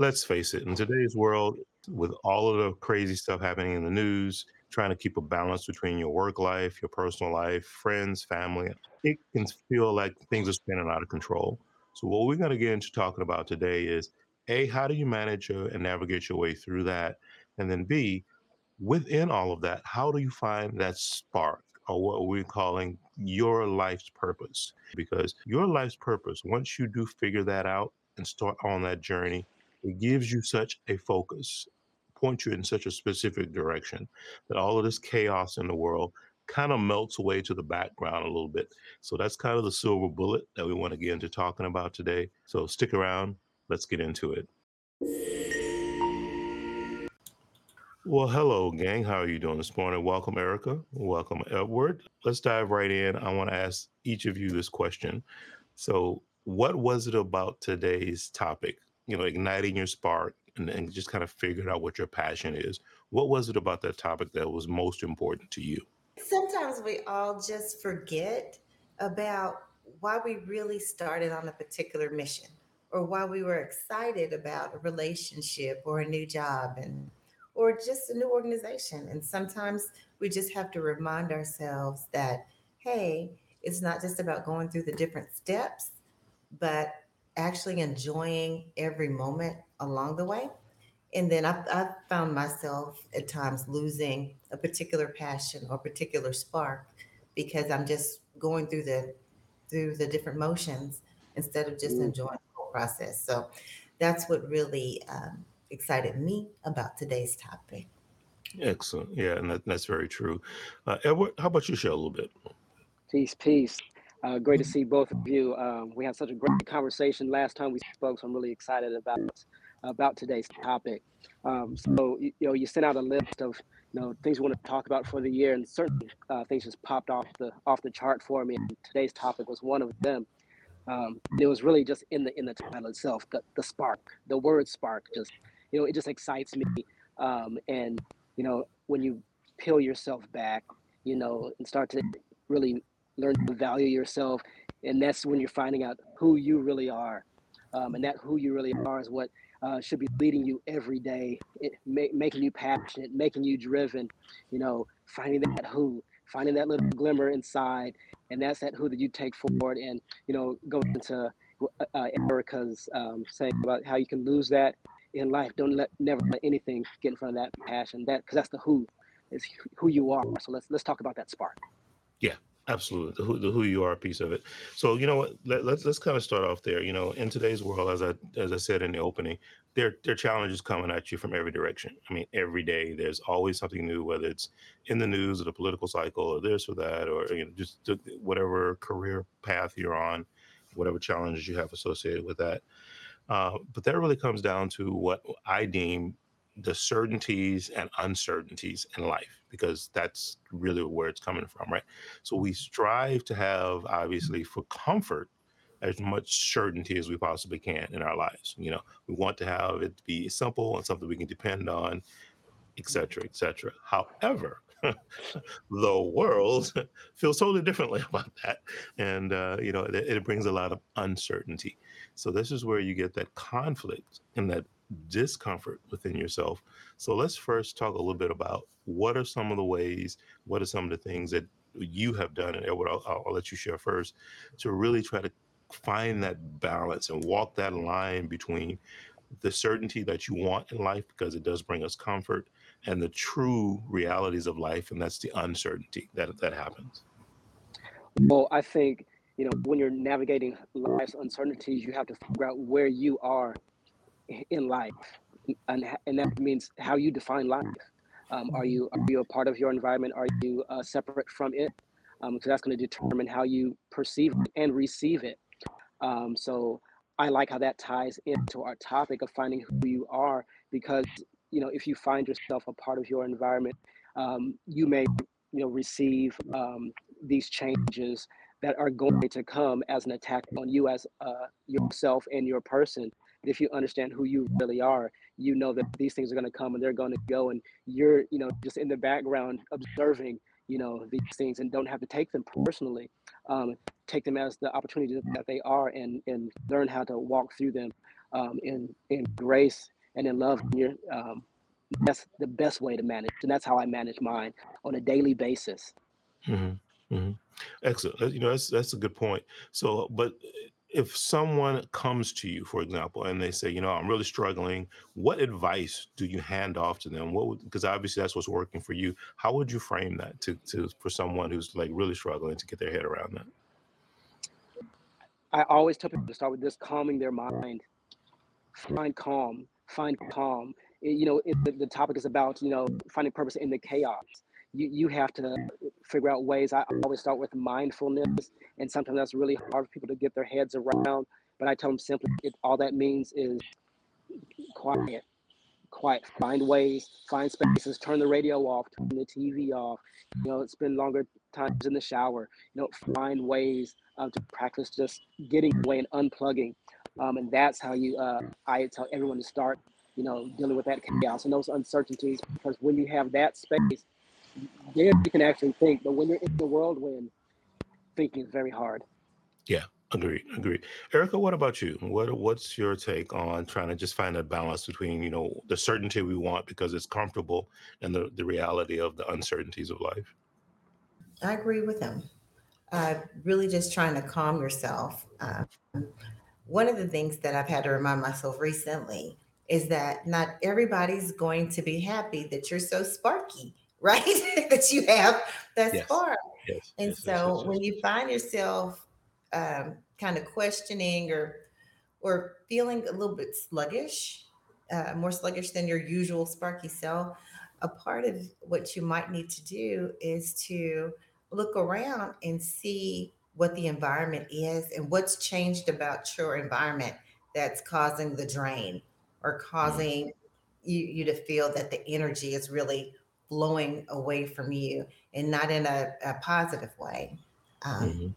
let's face it, in uh-huh. today's world, with all of the crazy stuff happening in the news, trying to keep a balance between your work life, your personal life, friends, family, it can feel like things are spinning out of control. So, what we're going to get into talking about today is A, how do you manage and navigate your way through that? And then B, within all of that, how do you find that spark or what we're calling your life's purpose? Because your life's purpose, once you do figure that out and start on that journey, it gives you such a focus, points you in such a specific direction that all of this chaos in the world kind of melts away to the background a little bit. So that's kind of the silver bullet that we want to get into talking about today. So stick around. Let's get into it. Well, hello, gang. How are you doing this morning? Welcome, Eraka. Welcome, Edward. Let's dive right in. I want to ask each of you this question. So, what was it about today's topic you know, igniting your spark and, and just kind of figuring out what your passion is. What was it about that topic that was most important to you? Sometimes we all just forget about why we really started on a particular mission or why we were excited about a relationship or a new job and or just a new organization and sometimes we just have to remind ourselves that hey it's not just about going through the different steps but actually enjoying every moment along the way. And then I've, I've found myself at times losing a particular passion or particular spark because I'm just going through the through the different motions instead of just mm. enjoying the whole process. So that's what really um, excited me about today's topic. Excellent. Yeah, and that, that's very true. Uh, Edward, how about you share a little bit? Peace, peace. Uh, great to see both of you. Um, we had such a great conversation last time we spoke, so I'm really excited about about today's topic. Um, so you, you, know, you sent out a list of you know things we want to talk about for the year, and certain uh, things just popped off the off the chart for me. And today's topic was one of them. Um, it was really just in the in the title itself, the the spark, the word spark, just you know, it just excites me. Um, and you know, when you peel yourself back, you know, and start to really learn to value yourself and that's when you're finding out who you really are um, and that who you really are is what uh, should be leading you every day it, ma- making you passionate making you driven you know finding that who finding that little glimmer inside and that's that who that you take forward and you know go into uh, uh, Eraka's um, saying about how you can lose that in life. Don't let never let anything get in front of that passion that because that's the who is who you are. So let's let's talk about that spark. Yeah Absolutely, the who, the who you are piece of it. So you know what? Let, let's let's kind of start off there. You know, in today's world, as I as I said in the opening, there there are challenges coming at you from every direction. I mean, every day there's always something new, whether it's in the news or the political cycle or this or that, or you know, just whatever career path you're on, whatever challenges you have associated with that. Uh, but that really comes down to what I deem the certainties and uncertainties in life because that's really where it's coming from right? So we mm-hmm. strive to have mm-hmm. obviously for comfort as much certainty as we possibly can in our lives you know? We want to have it be simple and something we can depend on etc mm-hmm. etc however the world feels totally differently about that and uh, you know it, it brings a lot of uncertainty. So this is where you get that conflict and that discomfort within yourself. So let's first talk a little bit about what are some of the ways, what are some of the things that you have done, and Edward, I'll, I'll let you share first, to really try to find that balance and walk that line between the certainty that you want in life because it does bring us comfort and the true realities of life and that's the uncertainty that that happens well i think you know when you're navigating life's uncertainties you have to figure out where you are in life, and and that means how you define life. Um, are you are you a part of your environment? Are you uh, separate from it? Um, that's going to determine how you perceive and receive it. Um, so I like how that ties into our topic of finding who you are, because you know if you find yourself a part of your environment, um, you may you know receive um, these changes that are going to come as an attack on you as uh, yourself and your person if you understand who you really are, you know that these things are going to come and they're going to go, and you're, you know, just in the background observing, you know, these things and don't have to take them personally. Um, take them as the opportunities that they are and and learn how to walk through them um, in in grace and in love. You're, um, that's the best way to manage, and that's how I manage mine on a daily basis. Mm-hmm. Mm-hmm. Excellent. You know, that's that's a good point. So, but if someone comes to you, for example, and they say, you know, I'm really struggling, what advice do you hand off to them? What because obviously that's what's working for you. How would you frame that to to for someone who's like really struggling to get their head around that? I always tell people to start with this calming their mind. Find calm. Find calm. It- you know, it, the, the topic is about you know finding purpose in the chaos. You you have to figure out ways. I always start with mindfulness, and sometimes that's really hard for people to get their heads around. But I tell them simply, it, all that means is quiet, quiet. Find ways, find spaces. Turn the radio off. Turn the TV off. You know, spend longer times in the shower. You know, find ways um, to practice just getting away and unplugging. Um, and that's how you, uh, I tell everyone to start, you know, dealing with that chaos and those uncertainties. Because when you have that space, then you can actually think. But when you're in the whirlwind, thinking is very hard. Yeah, agreed. Agreed. Eraka, what about you? What What's your take on trying to just find a balance between you know the certainty we want because it's comfortable and the the reality of the uncertainties of life? I agree with him. Uh, really just trying to calm yourself. Uh, one of the things that I've had to remind myself recently is that not everybody's going to be happy that you're so sparky, right? that you have that Yes. spark. Yes. And yes, so when you find yourself um, kind of questioning or or feeling a little bit sluggish, uh, more sluggish than your usual sparky self, a part of what you might need to do is to look around and see what the environment is and what's changed about your environment that's causing the drain or causing you, you to feel that the energy is really flowing away from you and not in a, a positive way. Um, Mhm.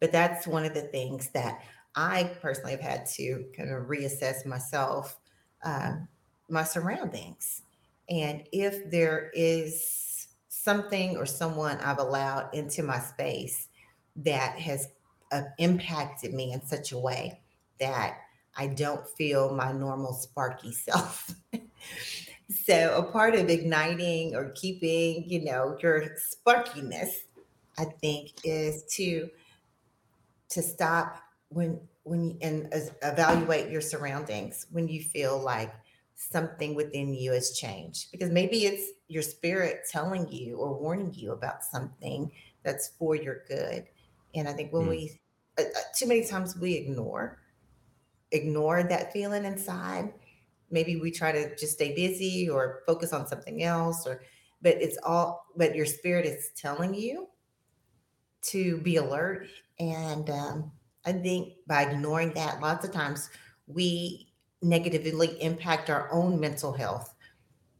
but that's one of the things that I personally have had to kind of reassess myself, um, my surroundings. And if there is something or someone I've allowed into my space that has uh, impacted me in such a way that I don't feel my normal sparky self. So a part of igniting or keeping, you know, your sparkiness, I think, is to to stop when when you and evaluate your surroundings when you feel like something within you has changed because maybe it's your spirit telling you or warning you about something that's for your good and i think when Mm. we uh, uh, too many times we ignore ignore that feeling inside maybe we try to just stay busy or focus on something else or but it's all but your spirit is telling you to be alert and um, I think by ignoring that, lots of times we negatively impact our own mental health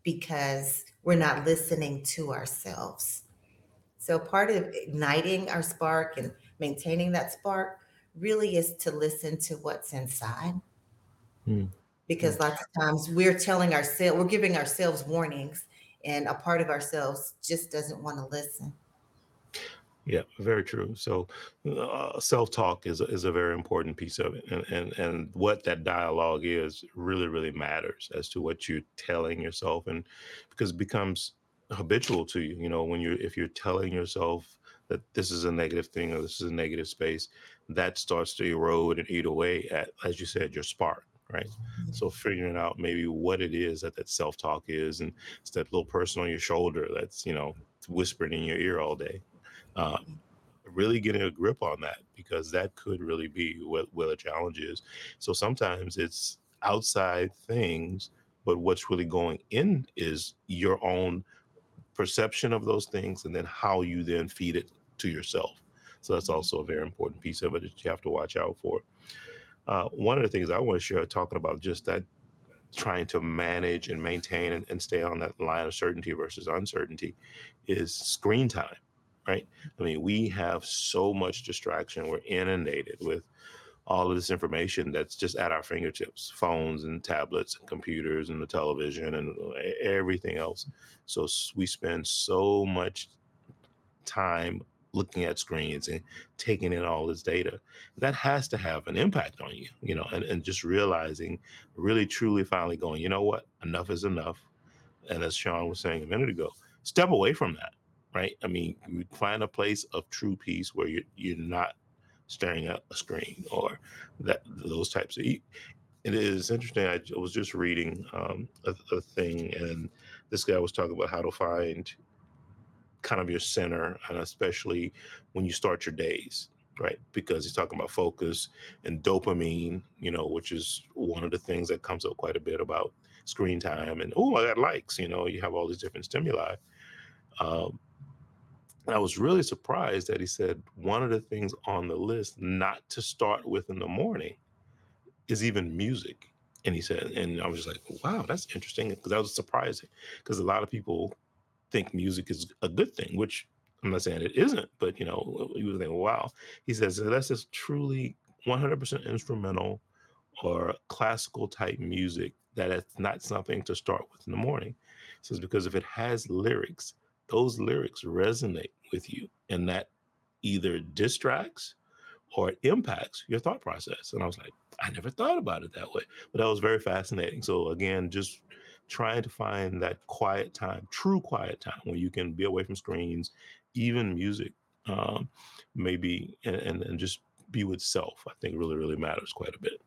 because we're not listening to ourselves. So, part of igniting our spark and maintaining that spark really is to listen to what's inside. Hmm. Because lots of times we're telling ourselves, we're giving ourselves warnings, and a part of ourselves just doesn't want to listen. Yeah, very true. So, uh, self-talk is a, is a very important piece of it, and, and and what that dialogue is really really matters as to what you're telling yourself, and because it becomes habitual to you. You know, when you're if you're telling yourself that this is a negative thing or this is a negative space, that starts to erode and eat away at, as you said, your spark. Right. Mm-hmm. So figuring out maybe what it is that that self-talk is, and it's that little person on your shoulder that's you know whispering in your ear all day. Uh, really getting a grip on that because that could really be what, what a challenge is. So sometimes it's outside things, but what's really going in is your own perception of those things and then how you then feed it to yourself. So that's mm-hmm. also a very important piece of it that you have to watch out for. Uh, one of the things I want to share talking about just that trying to manage and maintain and, and stay on that line of certainty versus uncertainty is screen time right? I mean, we have so much distraction. We're inundated with all of this information that's just at our fingertips phones and tablets and computers and the television and e- everything else. So we spend so much time looking at screens and taking in all this data that has to have an impact on you you know and, and just realizing really truly finally going you know what? Enough is enough. And as sean was saying a minute ago step away from that right? I mean you find a place of true peace where you're, you're not staring at a screen or that those types of it is interesting i was just reading um, a, a thing and this guy was talking about how to find kind of your center, and especially when you start your days, right? Because he's talking about focus and dopamine, you know, which is one of the things that comes up quite a bit about screen time. And oh, I got likes, you know, you have all these different stimuli. Um, and I was really surprised that he said one of the things on the list not to start with in the morning is even music. And he said, and I was just like, wow, that's interesting because that was surprising because a lot of people think music is a good thing, which I'm not saying it isn't, but you know, you would think, wow. He says that's just truly 100% instrumental or classical type music that it's not something to start with in the morning. He says because if it has lyrics, those lyrics resonate with you, and that either distracts or it impacts your thought process. And I was like, I never thought about it that way, but that was very fascinating. So again, just trying to find that quiet time, true quiet time, where you can be away from screens, even music, um, maybe, and, and, and just be with self. I think really, really matters quite a bit.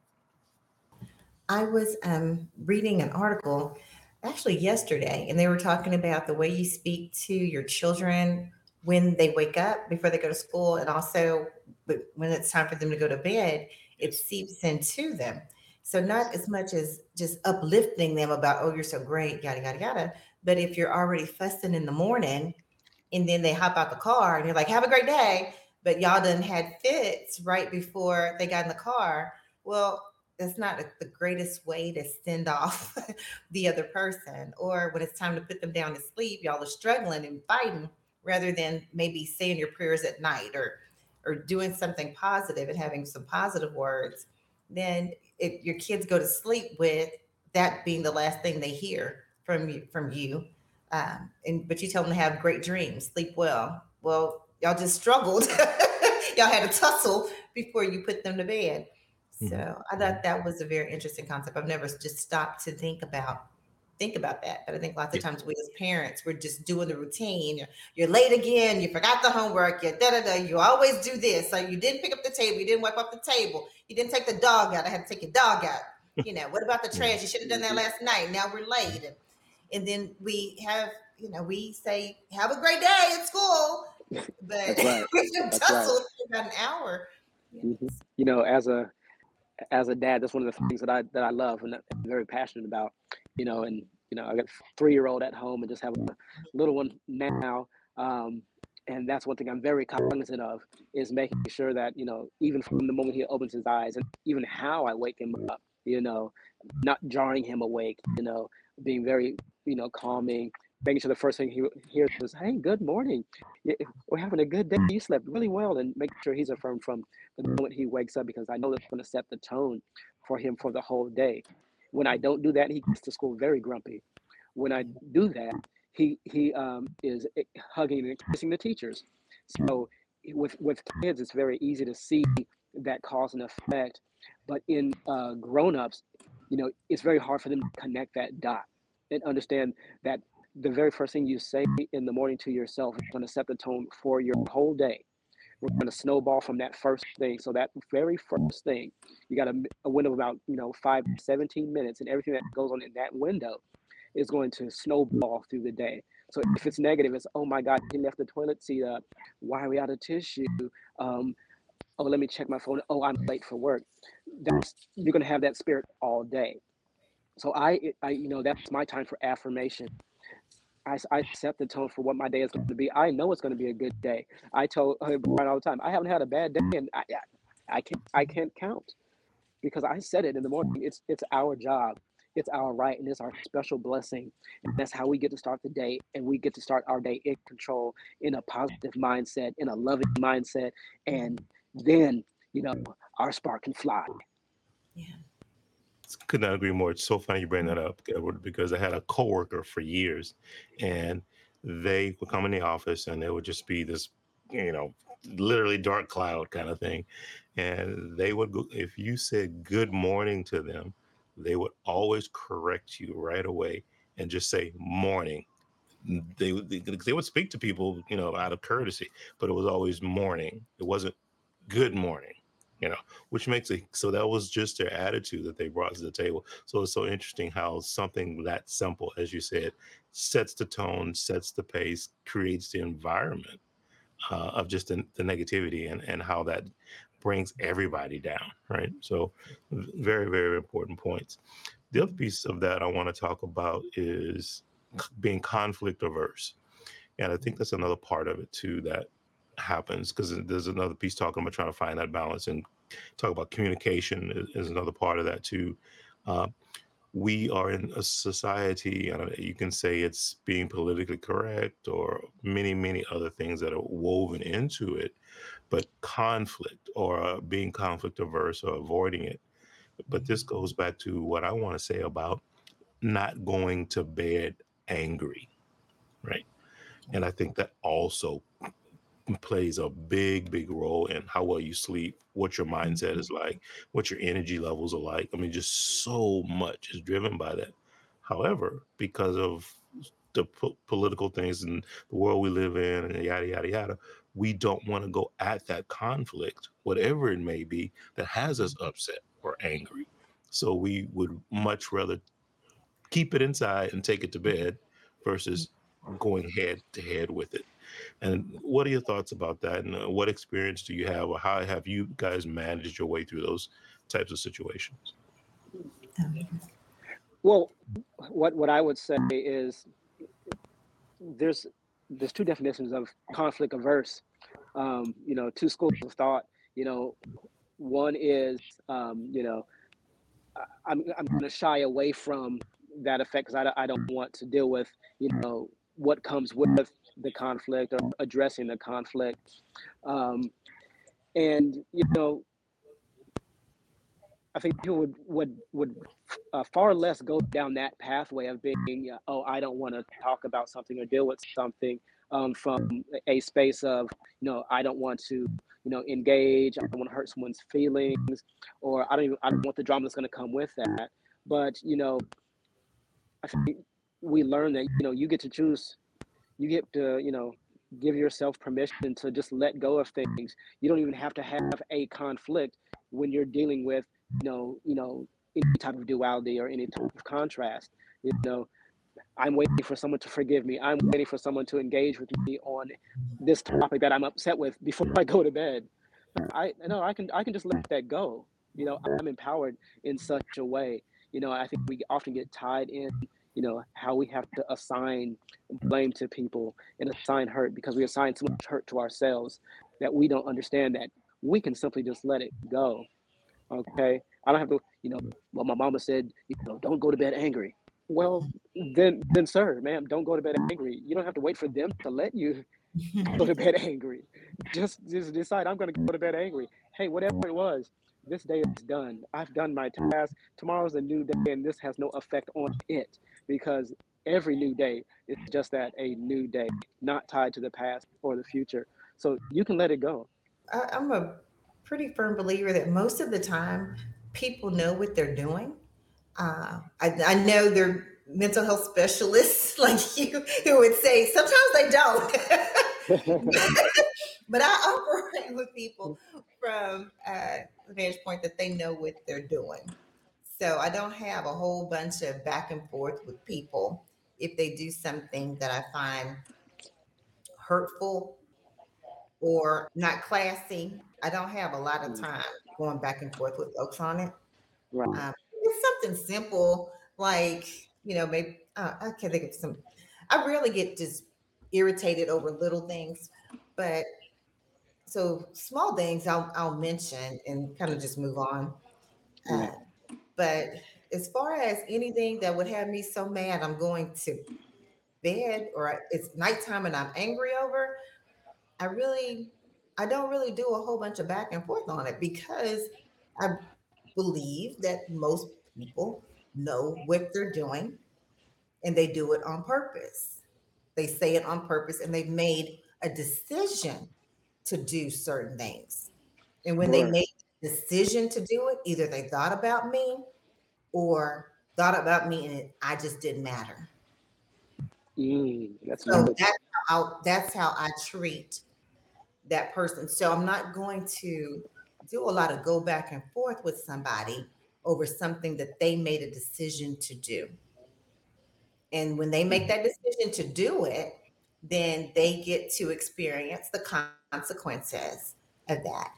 I was um, reading an article actually yesterday, and they were talking about the way you speak to your children when they wake up before they go to school, and also when it's time for them to go to bed, it seeps into them. So not as much as just uplifting them about, oh, you're so great, yada yada yada. But if you're already fussing in the morning, and then they hop out the car and you're like, have a great day, but y'all done had fits right before they got in the car. Well, that's not the greatest way to send off the other person. Or when it's time to put them down to sleep, y'all are struggling and fighting rather than maybe saying your prayers at night or or doing something positive and having some positive words, then if your kids go to sleep with that being the last thing they hear from you from you um, and but you tell them to have great dreams sleep well well y'all just struggled. Y'all had a tussle before you put them to bed. So mm-hmm. i thought that was a very interesting concept. I've never just stopped to think about think about that. But I think lots of times we as parents, we're just doing the routine. You're, you're late again. You forgot the homework. You da da da. You always do this. So you didn't pick up the table. You didn't wipe up the table. You didn't take the dog out. I had to take your dog out. You know, what about the trash? You should have done that last night. Now we're late. And, and then we have, you know, we say, have a great day at school. But right. we right. for about an hour. Mm-hmm. You know, as a as a dad, that's one of the things that I that I love and I'm very passionate about. You know, and you know, I got three year old at home and just have a little one now. Um, and that's one thing I'm very cognizant of is making sure that you know even from the moment he opens his eyes and even how I wake him up, you know, not jarring him awake, you know, being very you know calming, making sure the first thing he hears is, "Hey, good morning. We're having a good day. You slept really well," and make sure he's affirmed from the moment he wakes up because I know that's going to set the tone for him for the whole day. When I don't do that, he gets to school very grumpy. When I do that, he he um, is eh, hugging and kissing the teachers. So with with kids, it's very easy to see that cause and effect. But in uh, grown-ups, you know, it's very hard for them to connect that dot and understand that the very first thing you say in the morning to yourself is going to set the tone for your whole day. We're going to snowball from that first thing. So that very first thing, you got a, a window of about you know five, 17 minutes, and everything that goes on in that window is going to snowball through the day. So if it's negative, it's oh my God, he left the toilet seat up. Why are we out of tissue? Um, oh, let me check my phone. Oh, I'm late for work. That's you're gonna have that spirit all day. So I, I, you know, that's my time for affirmation. I, I set the tone for what my day is going to be. I know it's going to be a good day. I told her all the time, I haven't had a bad day, and I, I can't, I can't count because I said it in the morning. It's, it's our job it's our right and it's our special blessing. And that's how we get to start the day. And we get to start our day in control, in a positive mindset, in a loving mindset. And then, you know, our spark can fly. Yeah. Could not agree more. It's so funny you bring that mm-hmm. up, Edward, because I had a coworker for years and they would come in the office and it would just be this you know, literally dark cloud kind of thing. And they would go, if you said good morning to them, they would always correct you right away and just say morning. Mm, they, would- they they would speak to people, you know, out of courtesy, but it was always morning. It wasn't good morning, you know, which makes it so that was just their attitude that they brought to the table. So it's so interesting how something that simple, as you said, sets the tone, sets the pace, creates the environment uh, of just the, the negativity and, and how that brings everybody down, right? So, very, very important points. The other piece of that I want to talk about is being conflict averse. And I think that's another part of it too that happens because there's another piece talking about trying to find that balance and talk about communication is, is another part of that too. Uh, we are in a society, and you can say it's being politically correct or many, many other things that are woven into it, but conflict or uh, being conflict averse or avoiding it. But this goes back to what I want to say about not going to bed angry, right? And I think that also plays a big, big role in how well you sleep, what your mindset mm-hmm. is like, what your energy levels are like. I mean, just so much is driven by that. However, because of the po- political things and the world we live in, and yada, yada, yada, we don't want to go at that conflict, whatever it may be, that has us mm-hmm. upset or angry. So we would much rather keep it inside and take it to mm-hmm. bed versus going head to head with it. And what are your thoughts about that? And uh, what experience do you have, or how have you guys managed your way through those types of situations? Well, what what I would say is there's there's two definitions of conflict averse. Um, you know, two schools of thought. You know, one is um, you know I'm I'm going to shy away from that effect because I, I don't want to deal with you know what comes with the conflict or addressing the conflict. Um, and you know, I think people would would would uh, far less go down that pathway of being uh, oh I don't want to talk about something or deal with something um, from a space of you know I don't want to you know engage I don't want to hurt someone's feelings or I don't even I don't want the drama that's going to come with that but you know I think we learn that you know you get to choose you get to you know give yourself permission to just let go of things. You don't even have to have a conflict when you're dealing with you know you know any type of duality or any type of contrast. You know i'm waiting for someone to forgive me. I'm waiting for someone to engage with me on this topic that i'm upset with before i go to bed. I know i can i can just let that go. You know i'm empowered in such a way. You know i think we often get tied in you know how we have to assign blame to people and assign hurt because we assign so much hurt to ourselves that we don't understand that we can simply just let it go okay? I don't have to you know well my mama said you know don't go to bed angry. Well then then sir ma'am don't go to bed angry. You don't have to wait for them to let you go to bed angry. Just just decide i'm going to go to bed angry. Hey whatever it was this day is done. I've done my task. Tomorrow's a new day and this has no effect on it because every new day is just that a new day not tied to the past or the future so you can let it go I'm a pretty firm believer that most of the time people know what they're doing. Uh, I, I know they're mental health specialists like you who would say sometimes they don't. but I operate with people from the vantage point that they know what they're doing. So I don't have a whole bunch of back and forth with people if they do something that I find hurtful or not classy. I don't have a lot of Mm. time going back and forth with folks on it. right Um, it's something simple like, you know, maybe uh, I can't think of some. I rarely get just irritated over little things, but so small things I'll, I'll mention and kind of just move on. Uh, Right. But as far as anything that would have me so mad, I'm going to bed or it's nighttime and I'm angry over, I really, I don't really do a whole bunch of back and forth on it because I believe that most people know what they're doing and they do it on purpose. They say it on purpose and they've made a decision to do certain things. And when they Sure. made the decision to do it, either they thought about me or thought about me and it, I just didn't matter. Mm, that's So good. that's how that's how I treat that person. So I'm not going to do a lot of go back and forth with somebody over something that they made a decision to do. And when they make that decision to do it, then they get to experience the consequences of that.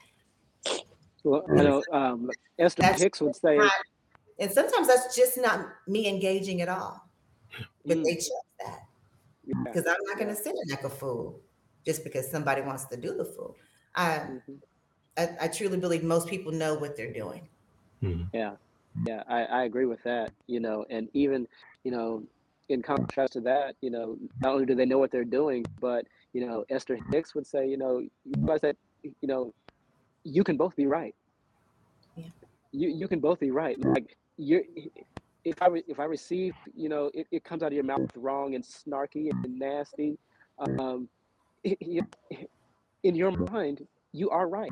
Well, I know um, Esther That's Hicks would say, not- And sometimes that's just not me engaging at all. But Mm. they chose that yeah, because I'm not going to sit in like a fool just because somebody wants to do the fool. I, mhm. I, I truly believe most people know what they're doing. yeah, yeah, I, I agree with that. You know, and even you know, in contrast to that, you know, not only do they know what they're doing, but you know, Esther Hicks would say, you know, you realize that you know, you can both be right. Yeah. You you can both be right. Like you're. If I if I receive, you know, it, it comes out of your mouth wrong and snarky and nasty, um, in your mind, you are right.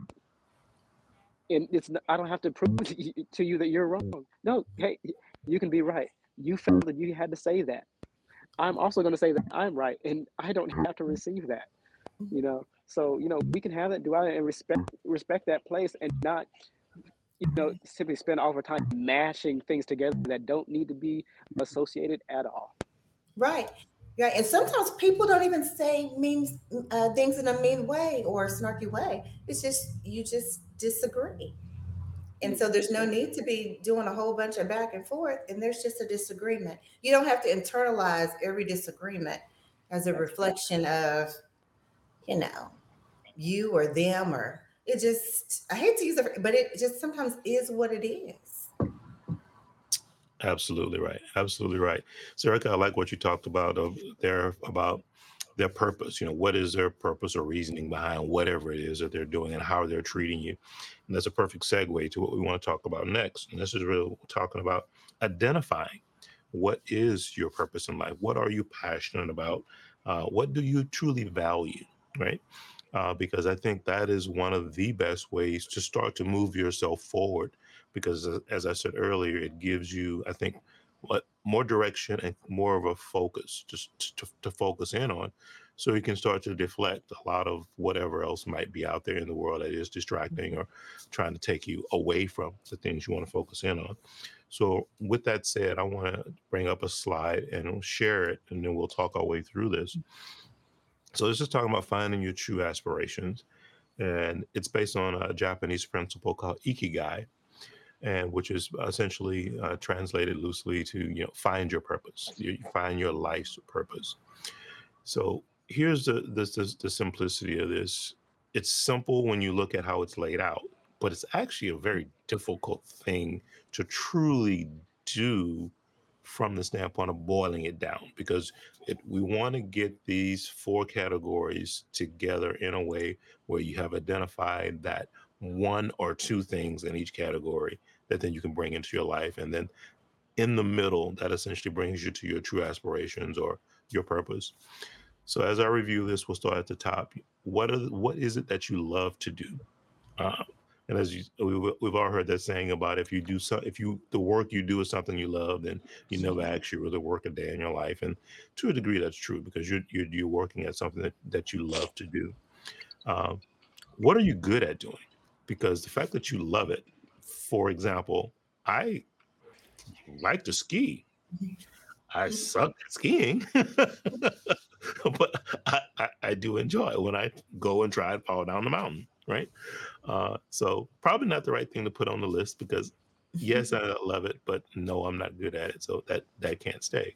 And it's I don't have to prove to you, to you that you're wrong. No, hey, you can be right. You felt that you had to say that. I'm also going to say that I'm right, and I don't have to receive that. You know, so you know we can have that duality and respect respect that place, and not you know simply spend all of our time mashing things together that don't need to be associated at all. Right. Yeah, And sometimes people don't even say mean uh, things in a mean way or a snarky way. It's just you just disagree. And so there's no need to be doing a whole bunch of back and forth. And there's just a disagreement. You don't have to internalize every disagreement as a reflection of, you know, you or them or it just I hate to use it, but it just sometimes is what it is. Absolutely right. Absolutely right. So, Eraka, I like what you talked about of there about their purpose. You know, what is their purpose or reasoning behind whatever it is that they're doing and how they're treating you. And that's a perfect segue to what we want to talk about next. And this is really talking about identifying what is your purpose in life. What are you passionate about? Uh, what do you truly value? Right. Uh, because I think that is one of the best ways to start to move yourself forward because uh, as I said earlier, it gives you, I think, what more direction and more of a focus just to, to focus in on, so you can start to deflect a lot of whatever else might be out there in the world that is distracting or trying to take you away from the things you want to focus in on. So, with that said, I want to bring up a slide and share it, and then we'll talk our way through this. So, this is talking about finding your true aspirations, and it's based on a Japanese principle called ikigai and which is essentially uh, translated loosely to you know find your purpose you find your life's purpose. So here's the the simplicity of this. It's simple when you look at how it's laid out but it's actually a very difficult thing to truly do from the standpoint of boiling it down because it, we want to get these four categories together in a way where you have identified that one or two things in each category that then you can bring into your life. And then in the middle that essentially brings you to your true aspirations or your purpose. So as i review this we'll start at the top. What are what is it that you love to do? Uh, and as you we, we've all heard that saying about if you do so if you the work you do is something you love then you never actually really work a day in your life. And to a degree that's true because you're you're, you're working at something that, that you love to do. Um, what are you good at doing? Because the fact that you love it for example i like to ski. I suck at skiing but I, I, I do enjoy it when i go and try and fall down the mountain right uh, so probably not the right thing to put on the list because yes i love it but no i'm not good at it so that that can't stay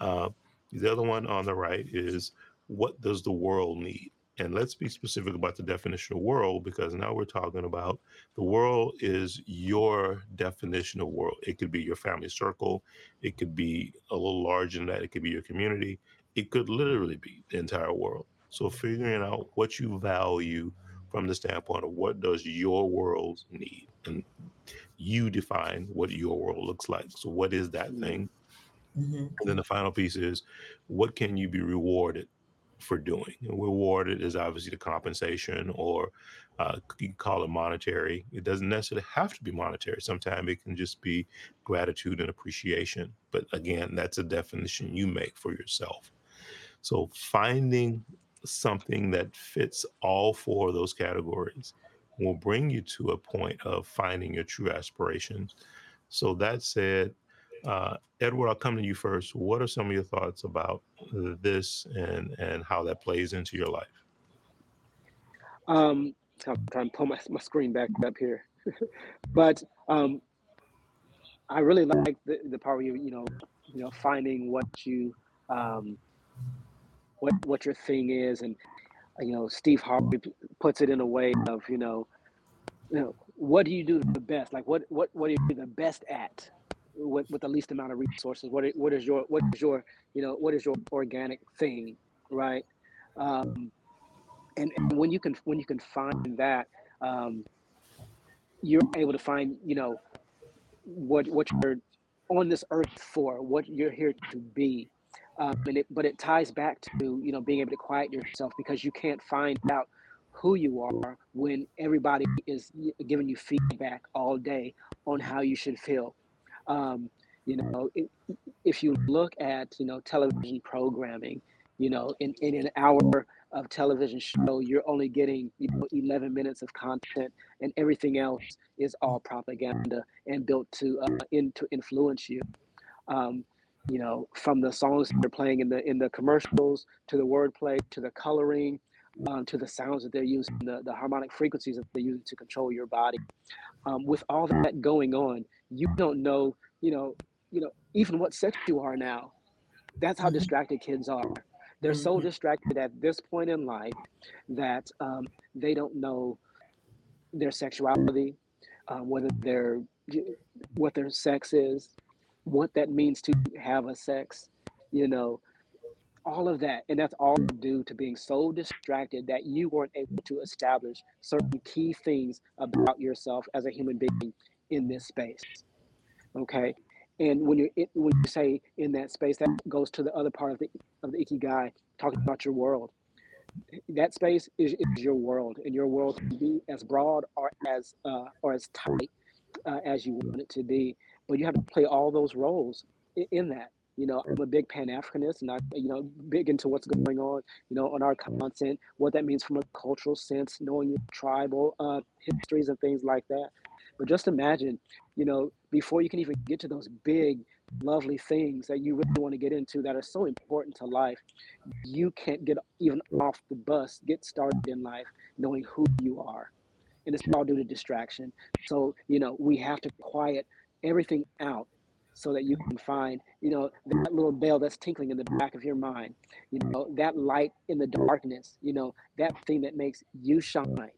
uh, the other one on the right is what does the world need and let's be specific about the definition of world because now we're talking about the world is your definition of world. It could be your family circle, it could be a little larger than that, it could be your community, it could literally be the entire world. So figuring out what you value from the standpoint of what does your world need and you define what your world looks like. So what is that thing? Mhm. And then the final piece is what can you be rewarded for doing. and Rewarded is obviously the compensation, or uh, you can call it monetary. It doesn't necessarily have to be monetary. Sometimes it can just be gratitude and appreciation. But again, that's a definition you make for yourself. So finding something that fits all four of those categories will bring you to a point of finding your true aspirations. So that said, uh, Edward, I'll come to you first. What are some of your thoughts about this and and how that plays into your life? Um, I'm trying to pull my, my screen back up here, but um, I really like the, the part where you you know you know finding what you um, what what your thing is, and you know Steve Harvey puts it in a way of you know you know what do you do the best? Like what what what are you the best at with, with the least amount of resources? What what is your what is your you know what is your organic thing right? Um, and, and when you can when you can find that um, you're able to find you know what what you're on this earth for what you're here to be um, it but it ties back to you know being able to quiet yourself because you can't find out who you are when everybody is giving you feedback all day on how you should feel um, you know, it, if you look at you know television programming, you know, in, in an hour of television show, you're only getting you know 11 minutes of content, and everything else is all propaganda and built to uh, in, to influence you. Um, you know, from the songs they're playing in the in the commercials to the wordplay to the coloring. Um, to the sounds that they're using, the, the harmonic frequencies that they're using to control your body. Um, with all that going on, you don't know, you know, you know, even what sex you are now. That's how mm-hmm. distracted kids are. They're mm-hmm. so distracted at this point in life that um, they don't know their sexuality, uh, whether their what their sex is, what that means to have a sex, you know, all of that. And that's all due to being so distracted that you weren't able to establish certain key things about yourself as a human being in this space. Okay. And when you when you say in that space, that goes to the other part of the of the ikigai, talking about your world. That space is, is your world, and your world can be as broad or as uh, or as tight uh, as you want it to be. But you have to play all those roles in, in that. You know, I'm a big Pan Africanist, and I, you know, big into what's going on, you know, on our content, what that means from a cultural sense, knowing your tribal uh, histories and things like that. But just imagine, you know, before you can even get to those big, lovely things that you really want to get into that are so important to life, you can't get even off the bus, get started in life knowing who you are. And it's all due to distraction. So, you know, we have to quiet everything out so that you can find, you know, that little bell that's tinkling in the back of your mind, you know, that light in the darkness, you know, that thing that makes you shine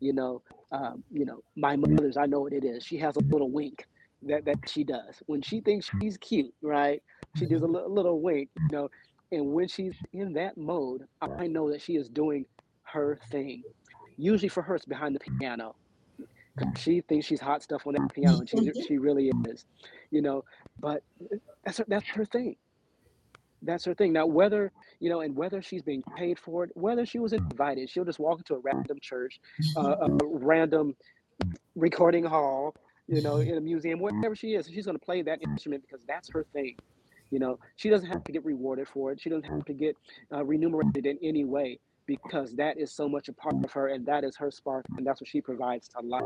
you know, um, you know, my mother's, I know what it is. She has a little wink that, that she does. When she thinks she's cute, right? She does a little, little wink, you know, and when she's in that mode, I know that she is doing her thing. Usually for her, it's behind the piano. She thinks she's hot stuff on that piano, and she, she really is, you know. But that's her, that's her thing that's her thing. Now, whether you know, and whether she's being paid for it, whether she was invited, she'll just walk into a random church, uh, a random recording hall, you know, in a museum, wherever she is. She's going to play that instrument because that's her thing. You know, she doesn't have to get rewarded for it. She doesn't have to get uh, remunerated in any way because that is so much a part of her, and that is her spark, and that's what she provides to life.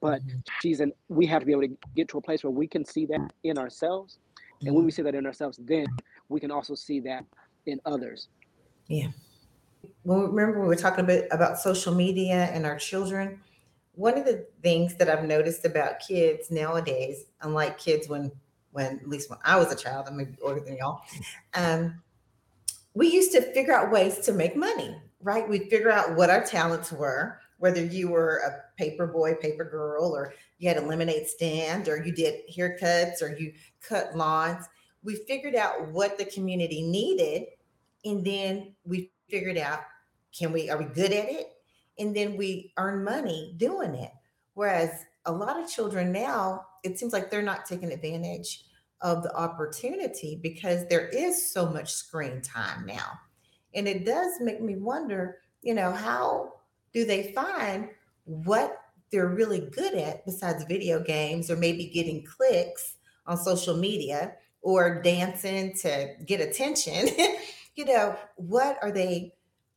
But she's in. We have to be able to get to a place where we can see that in ourselves, and when we see that in ourselves, then we can also see that in others. Yeah. Well, remember we were talking a bit about social media and our children. One of the things that I've noticed about kids nowadays, unlike kids when when at least when I was a child, I may be older than y'all, um, we used to figure out ways to make money, right? We'd figure out what our talents were, whether you were a paper boy, paper girl, or you had a lemonade stand, or you did haircuts, or you cut lawns. We figured out what the community needed and then we figured out can we are we good at it? And then we earn money doing it. Whereas a lot of children now it seems like they're not taking advantage of the opportunity because there is so much screen time now And it does make me wonder, you know, how do they find what they're really good at besides video games or maybe getting clicks on social media or dancing to get attention? you know, what are they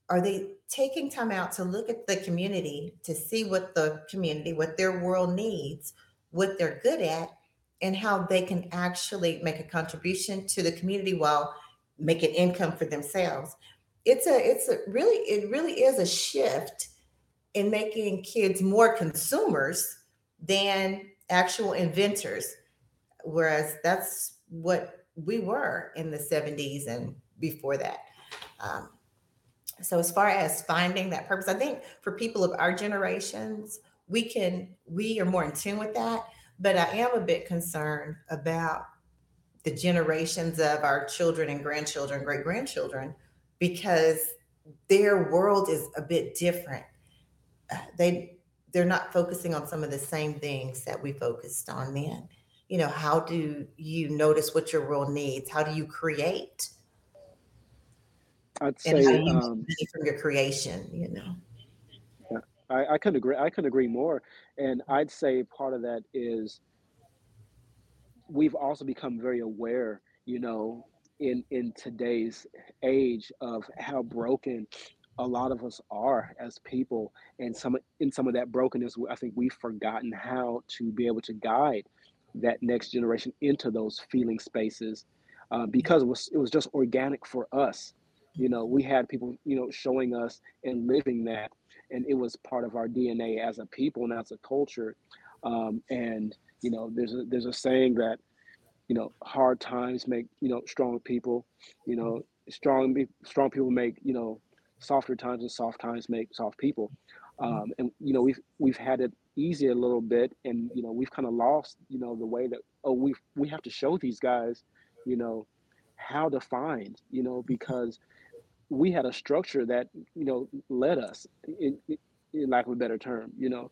are they taking time out to look at the community to see what the community, what their world needs, what they're good at, and how they can actually make a contribution to the community while making income for themselves. It's a it's a really it really is a shift in making kids more consumers than actual inventors. Whereas that's what we were in the 70s and before that. Um, so as far as finding that purpose, I think for people of our generations, we can we are more in tune with that. But I am a bit concerned about the generations of our children and grandchildren, great grandchildren, because their world is a bit different. Uh, they they're not focusing on some of the same things that we focused on then. You know, how do you notice what your world needs? How do you create? I'd And how say do you um, from your creation, you know? I, I couldn't agree. I couldn't agree more. And I'd say part of that is we've also become very aware, you know, in in today's age of how broken a lot of us are as people, and some in some of that brokenness, I think we've forgotten how to be able to guide that next generation into those feeling spaces uh, because it was it was just organic for us. You know, we had people, you know, showing us and living that, and it was part of our DNA as a people and as a culture. Um, and you know, there's a there's a saying that you know hard times make you know strong people you know strong strong people make you know softer times and soft times make soft people um, and you know we've we've had it easier a little bit and you know we've kind of lost you know the way that oh we we have to show these guys you know how to find you know because we had a structure that you know led us in, in lack of a better term you know.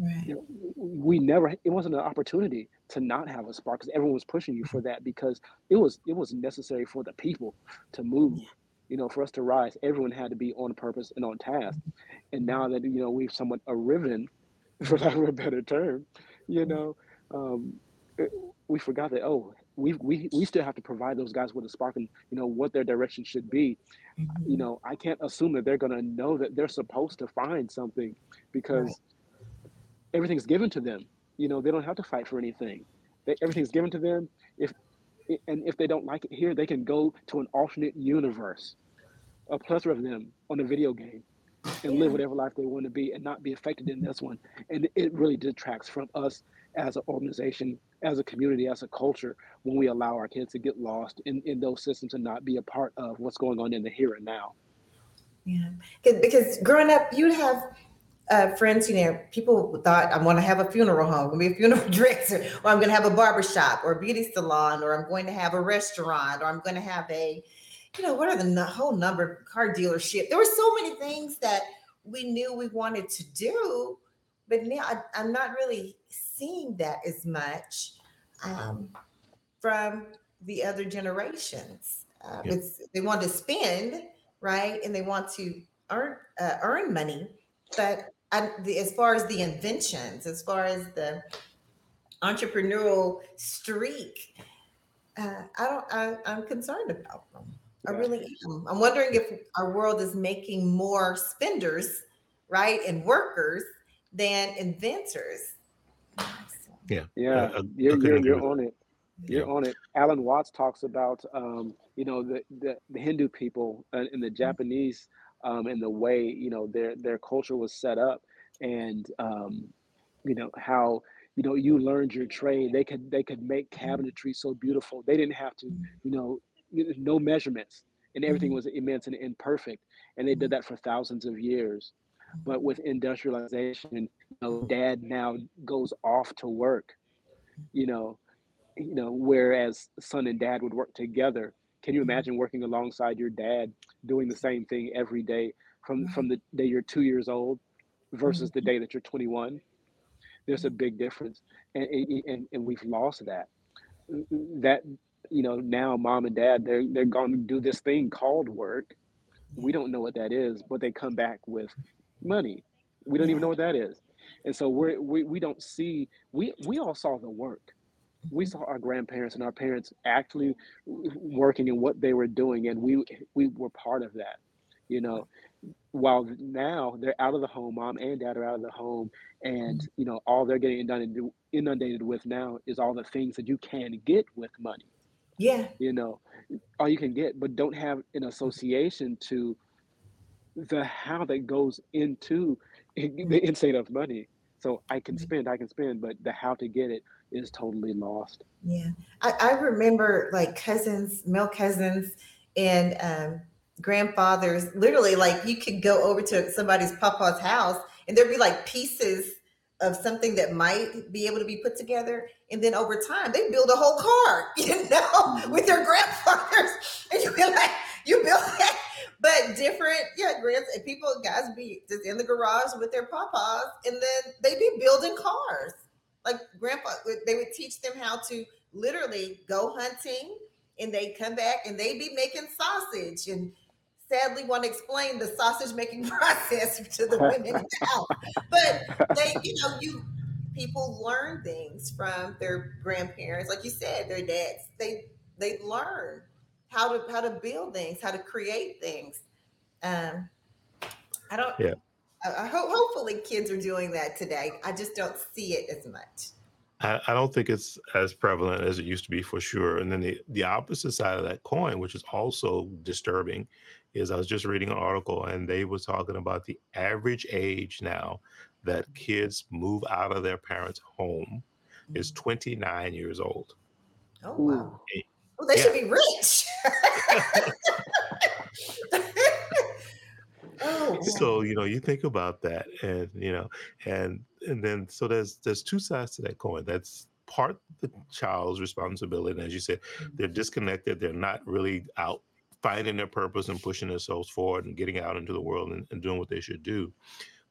Right. you know, we never it wasn't an opportunity to not have a spark because everyone was pushing you for mm-hmm. that because it was it was necessary for the people to move you know for us to rise everyone had to be on purpose and on task. Mm-hmm. And now that you know we've somewhat arriven for lack of a better term you mm-hmm. know um, we forgot that oh we, we we still have to provide those guys with a spark and you know what their direction should be you Mhm. know i can't assume that they're going to know that they're supposed to find something because Right. everything's given to them. You know, they don't have to fight for anything. They, everything's given to them. If and if they don't like it here, they can go to an alternate universe, a plethora of them on a video game, and live whatever life they want to be, and not be affected in this one. And it really detracts from us as an organization, as a community, as a culture, when we allow our kids to get lost in, in those systems and not be a part of what's going on in the here and now. Yeah. 'Cause- Because growing up, you'd have uh, friends, you know, people thought I want to have a funeral home, I'm gonna be a funeral director, or I'm going to have a barber shop or a beauty salon, or I'm going to have a restaurant, or I'm going to have a, you know, what are the whole number car dealership? There were so many things that we knew we wanted to do, but now I, I'm not really seeing that as much um, from the other generations. Uh, Yeah. It's they want to spend right, and they want to earn uh, earn money, but I, the, as far as the inventions, as far as the entrepreneurial streak, uh, I don't. I, I'm concerned about them. I really am. I'm wondering if our world is making more spenders, right, and workers than inventors. Yeah. Yeah, you're, you're, you're on it. You're Yeah. on it. Alan Watts talks about, um, you know, the, the, the Hindu people and, and the Japanese um, and the way, you know, their, their culture was set up and, um, you know, how, you know, you learned your trade. They could, they could make cabinetry so beautiful. They didn't have to, you know, no measurements and everything was immense and imperfect. And they did that for thousands of years. But with industrialization, you know, dad now goes off to work, you know, you know, whereas son and dad would work together. Can you imagine working alongside your dad doing the same thing every day from from the day you're two years old versus the day that you're 21? There's a big difference, and and, and we've lost that. That you know now, mom and dad they're they're going to do this thing called work, we don't know what that is, but they come back with money. We don't even know what that is. And so we're, we we don't see we we all saw the work. We saw our grandparents and our parents actually working and what they were doing, and we we were part of that. You know, while now they're out of the home, mom and dad are out of the home, and you know all they're getting inundated inundated with now is all the things that you can get with money. Yeah. You know, all you can get, but don't have an association to the how that goes into mm-hmm. the inside of money. So I can mm-hmm. spend, I can spend, but the how to get it is totally lost. Yeah. I, I remember like cousins, male cousins, and um, grandfathers. Literally, like you could go over to somebody's papa's house and there'd be like pieces of something that might be able to be put together. And then over time, they build a whole car, you know, mm-hmm. with their grandfathers. And you be like, you build that. But different, yeah, grands and people, guys be just in the garage with their papas, and then they'd be building cars. Like grandpa, they would teach them how to literally go hunting, and they come back and they'd be making sausage. And sadly, want to explain the sausage making process to the women now. But they, you know, you people learn things from their grandparents, like you said, their dads. They they learn how to how to build things, how to create things. Um, I don't. Yeah. I, I hope hopefully kids are doing that today. I just don't see it as much. I, I don't think it's as prevalent as it used to be for sure. And then the, the opposite side of that coin, which is also disturbing, is I was just reading an article and they were talking about the average age now that kids move out of their parents' home is 29 years old. Oh wow. Ooh. Well, they Yeah. should be rich. oh, so you know you think about that and you know and and then so there's there's two sides to that coin. That's part the child's responsibility and as you said mm-hmm. they're disconnected. They're not really out finding their purpose and pushing themselves forward and getting out into the world and, and doing what they should do.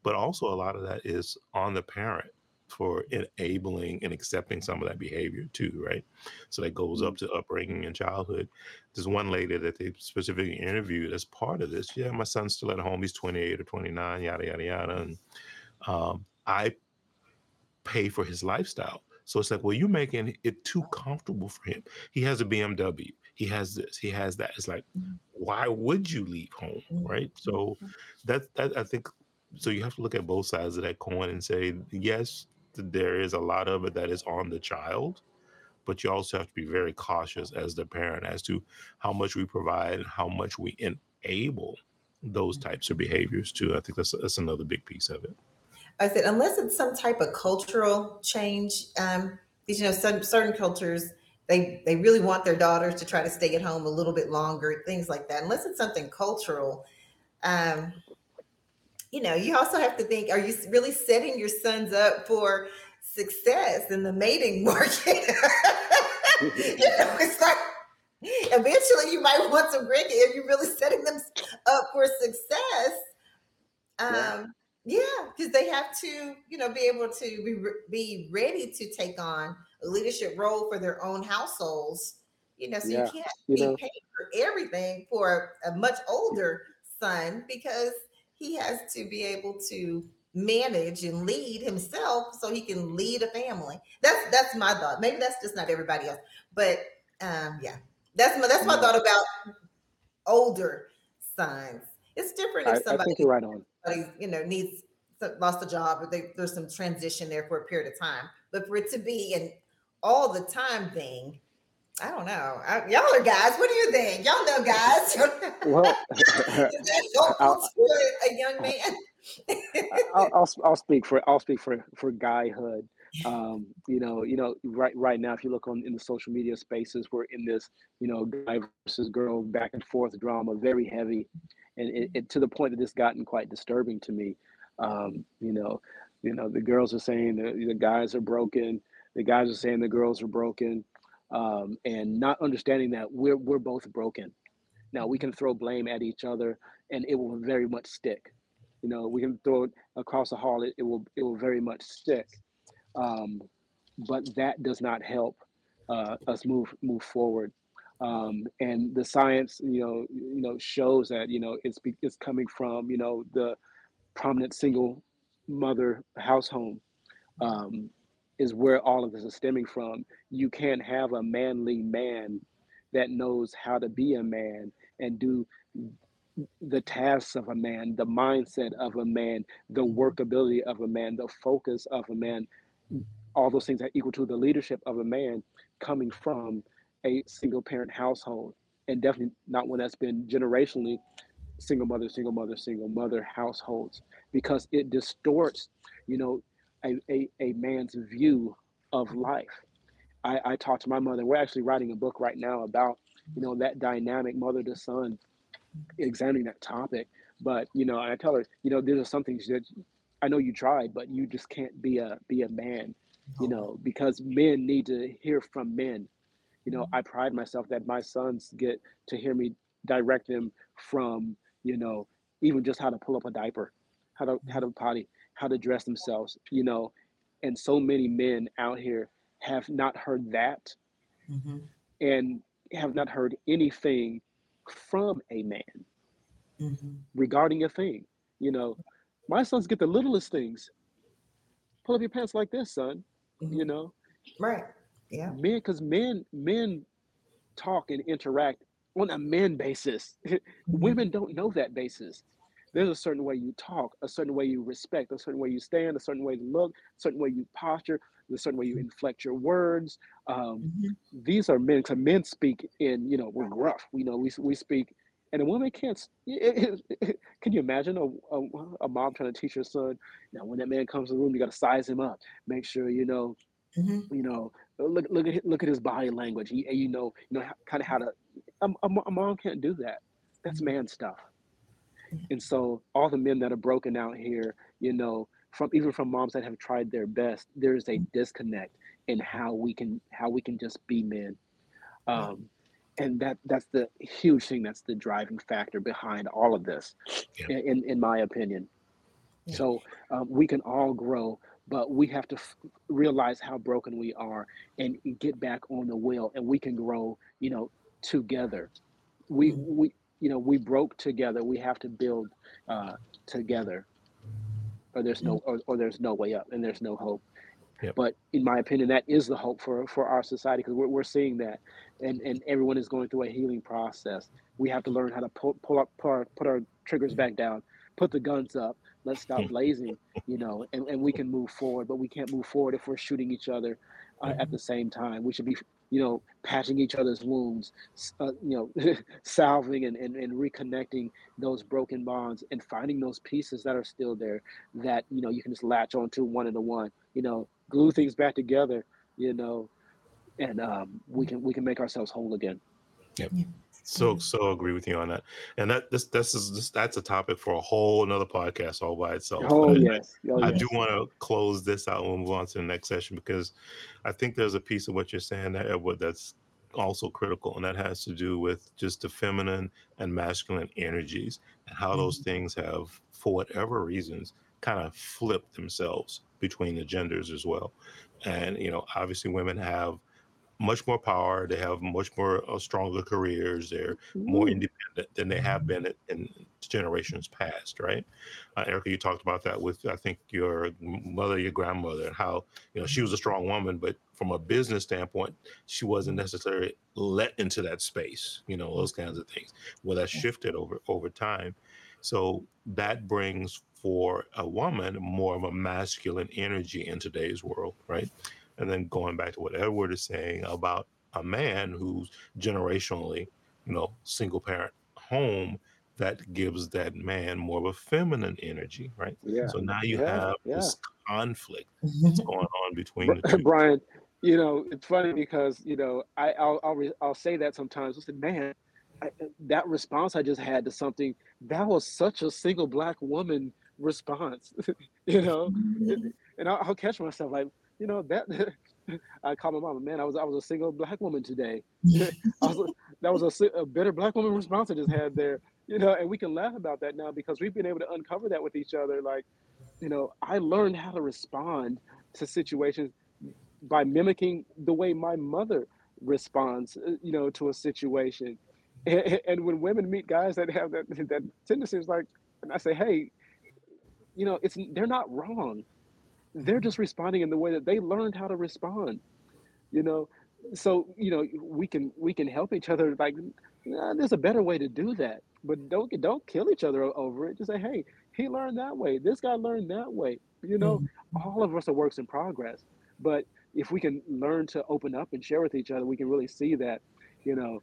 But also a lot of that is on the parent for enabling and accepting some of that behavior too right so that goes up to upbringing and childhood there's one lady that they specifically interviewed as part of this. Yeah, my son's still at home. He's 28 or 29, yada, yada, yada. And um, I pay for his lifestyle. So it's like, well, you're making it too comfortable for him. He has a BMW. He has this. He has that. It's like, Mhm. why would you leave home? Right. So that, that I think, so you have to look at both sides of that coin and say, yes, there is a lot of it that is on the child but you also have to be very cautious as the parent as to how much we provide and how much we enable those types of behaviors too. I think that's that's another big piece of it. I said, unless it's some type of cultural change, um, because you know, some certain cultures they they really want their daughters to try to stay at home a little bit longer, things like that. Unless it's something cultural, um, you know, you also have to think: Are you really setting your sons up for success in the mating market? you know, it's like eventually you might want some grandkids if you're really setting them up for success. Um, Yeah. yeah, because they have to, you know, be able to be, be ready to take on a leadership role for their own households. You know, so Yeah, you can't you be know. paying for everything for a much older son because he has to be able to manage and lead himself so he can lead a family. That's that's my thought. Maybe that's just not everybody else, but um, yeah, that's my that's my thought about older sons. It's different I, if I somebody think you're right on. you know needs lost a job or they, there's some transition there for a period of time but for it to be an all the time thing i don't know. I, y'all are guys. What do you think? Y'all know guys. Well, I'll- a young man? I'll, I'll I'll speak for I'll speak for for guyhood. Um, you know, you know, right right now, if you look on in the social media spaces, we're in this, you know, guy versus girl back and forth drama, very heavy, and it, it to the point that it's gotten quite disturbing to me. Um, you know, you know, the girls are saying the, the guys are broken, the guys are saying the girls are broken, um, and not understanding that we're we're both broken. Now we can throw blame at each other, and it will very much stick. You know we can throw it across the hall it, it will it will very much stick. Um, but that does not help uh, us move move forward. Um, and the science, you know, you know, shows that you know it's it's coming from you know the prominent single mother house home um, is where all of this is stemming from. You can't have a manly man that knows how to be a man and do the tasks of a man, the mindset of a man, the workability of a man, the focus of a man, all those things are equal to the leadership of a man coming from a single parent household. And definitely not one that's been generationally single mother, single mother, single mother households, because it distorts, you know, a, a, a man's view of life. I, I talked to my mother. We're actually writing a book right now about, you know, that dynamic mother to son examining that topic. But you know, I tell her, you know, these are some things that I know you tried, but you just can't be a be a man, you know, because men need to hear from men. You know, I mm-hmm. pride myself that my sons get to hear me direct them from, you know, even just how to pull up a diaper, how to how to potty, how to dress themselves, you know, and so many men out here have not heard that Mm-hmm. and have not heard anything from a man Mm-hmm. regarding a thing. You know, my sons get the littlest things. Pull up your pants like this, son. You know, Right. Yeah. men, because men, men talk and interact on a man basis. Women don't know that basis. There's a certain way you talk, a certain way you respect, a certain way you stand, a certain way you look, a certain way you posture, a certain way you inflect your words. Um, Mhm. these are men. Because men speak in, you know, we're gruff. We know we we speak, and a woman can't. s- Can you imagine a, a, a mom trying to teach her son? Now, when that man comes in the room, you got to size him up. Make sure you know Mhm. you know, look look at look at his body language. He, you know, you know, kind of how to. A, a a mom can't do that. That's Mhm. man stuff. And so, all the men that are broken out here, you know, from even from moms that have tried their best, there is a disconnect in how we can how we can just be men. Um, and that that's the huge thing. That's the driving factor behind all of this, Yeah. in in my opinion. Yeah. So um, we can all grow, but we have to f- realize how broken we are and get back on the wheel, and we can grow. You know, together. We Mhm. we you know we broke together. We have to build uh, together, or there's no or, or there's no way up, and there's no hope. Yep. But in my opinion, that is the hope for for our society because we're, we're seeing that, and and everyone is going through a healing process. We have to learn how to pull pull up put our, put our triggers back down, put the guns up. Let's stop blazing, you know, and, and we can move forward. But we can't move forward if we're shooting each other uh, at the same time. We should be, you know, patching each other's wounds, uh, you know, salving and, and, and reconnecting those broken bonds and finding those pieces that are still there that, you know, you can just latch onto one and one, you know, glue things back together, you know, and um, we can we can make ourselves whole again. So Mhm. So mm-hmm. so agree with you on that. And that this this is this, that's a topic for a whole another podcast all by itself. Oh But yes, oh, I yes. do want to close this out and we'll move on to the next session because I think there's a piece of what you're saying that uh, Edward that's also critical, and that has to do with just the feminine and masculine energies and how those mm-hmm. things have, for whatever reasons, kind of flipped themselves between the genders as well. And you know, obviously, women have much more power. They have much more uh, stronger careers. They're more independent than they have been in, in generations past, right? Uh, Eraka, you talked about that with I think your mother, your grandmother, and how you know she was a strong woman, but from a business standpoint, she wasn't necessarily let into that space. You know, those kinds of things. Well, that shifted over over time. So that brings for a woman more of a masculine energy in today's world, right? And then going back to what Edward is saying about a man who's generationally, you know, single parent home, that gives that man more of a feminine energy, right? Yeah, So now you yeah, have yeah. this conflict that's going on between the two. Bryan, you know, it's funny because you know I I'll I'll, re- I'll say that sometimes. I said, man, I, uh, that response I just had to something that was such a single black woman response, you know, and I'll, I'll catch myself like, you know, that I call my mama, man, I was I was a single black woman today. I was, that was a, a better black woman response I just had there, you know, and we can laugh about that now because we've been able to uncover that with each other. Like, you know, I learned how to respond to situations by mimicking the way my mother response, uh, you know, to a situation. And, and when women meet guys that have that that tendency, it's like, and I say, hey, you know, it's they're not wrong. They're just responding in the way that they learned how to respond. You know, so you know we can we can help each other. Like, nah, there's a better way to do that, but don't don't kill each other over it. Just say, hey, he learned that way. This guy learned that way. You know, Mhm. all of us are works in progress. But if we can learn to open up and share with each other, we can really see that, you know,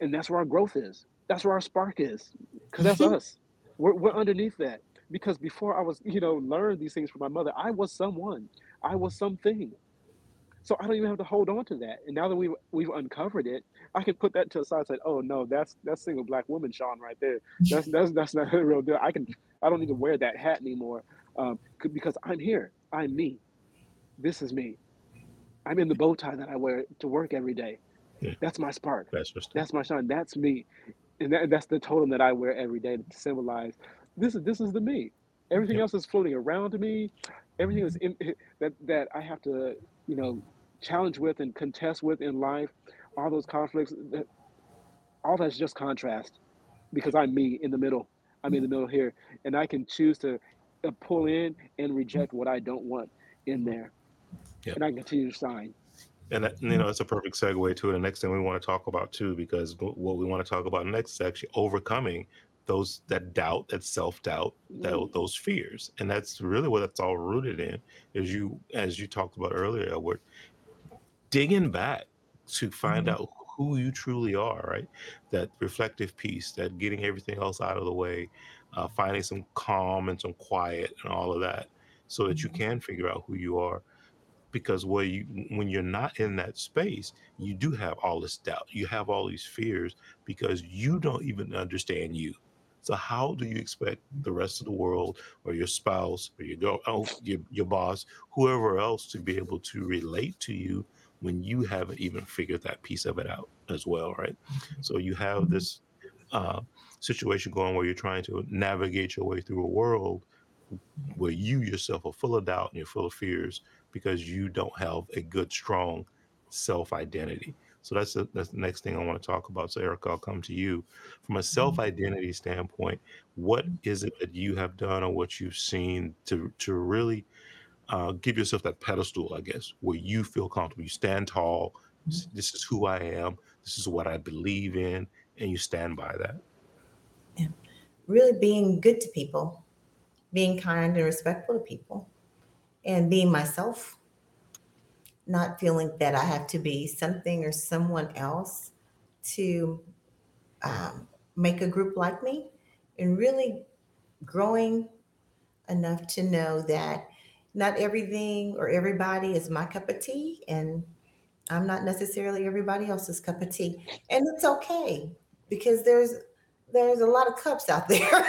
and that's where our growth is. That's where our spark is, because that's us. We're, we're underneath that. Because before I was, you know, learned these things from my mother, I was someone, I was something. So I don't even have to hold on to that. And now that we've we've uncovered it, I can put that to the side and say, oh no, that's that's single black woman Sean right there. That's that's that's not a real deal. I can I don't need to wear that hat anymore. Um, because I'm here. I'm me. This is me. I'm in the bow tie that I wear to work every day. Yeah. That's my spark. That's just That's my shine. That's me. And that, that's the totem that I wear every day to symbolize this is this is the me. Everything Yep. else is floating around me. Everything is in, that that I have to, you know, challenge with and contest with in life. All those conflicts, that, all that's just contrast because I'm me in the middle. I'm in the middle here, and I can choose to uh, pull in and reject what I don't want in there, Yep. and I can continue to shine. And that, you know, it's a perfect segue to the next thing we want to talk about too, because what we want to talk about next is actually overcoming those that doubt, that self doubt, that Mm. those fears, and that's really what it's all rooted in. Is you, as you talked about earlier, Edward, digging back to find Mhm. out who you truly are, right? That reflective piece, that getting everything else out of the way, uh, finding some calm and some quiet and all of that, so that you Mhm. can figure out who you are because where you when you're not in that space you do have all this doubt you have all these fears because you don't even understand you so how do you expect the rest of the world or your spouse or your girl oh, your, your boss whoever else to be able to relate to you when you haven't even figured that piece of it out as well right? So you have this uh, situation going where you're trying to navigate your way through a world where you yourself are full of doubt and you're full of fears because you don't have a good, strong self identity. So that's the, that's the next thing I want to talk about. So, Eraka, I'll come to you. From a self identity standpoint, what is it that you have done or what you've seen to, to really uh, give yourself that pedestal, I guess, where you feel comfortable? You stand tall. This is who I am. This is what I believe in. And you stand by that. Yeah. Really being good to people, being kind and respectful to people, and being myself, not feeling that I have to be something or someone else to um, make a group like me, and really growing enough to know that not everything or everybody is my cup of tea, and I'm not necessarily everybody else's cup of tea, and it's okay because there's there's a lot of cups out there.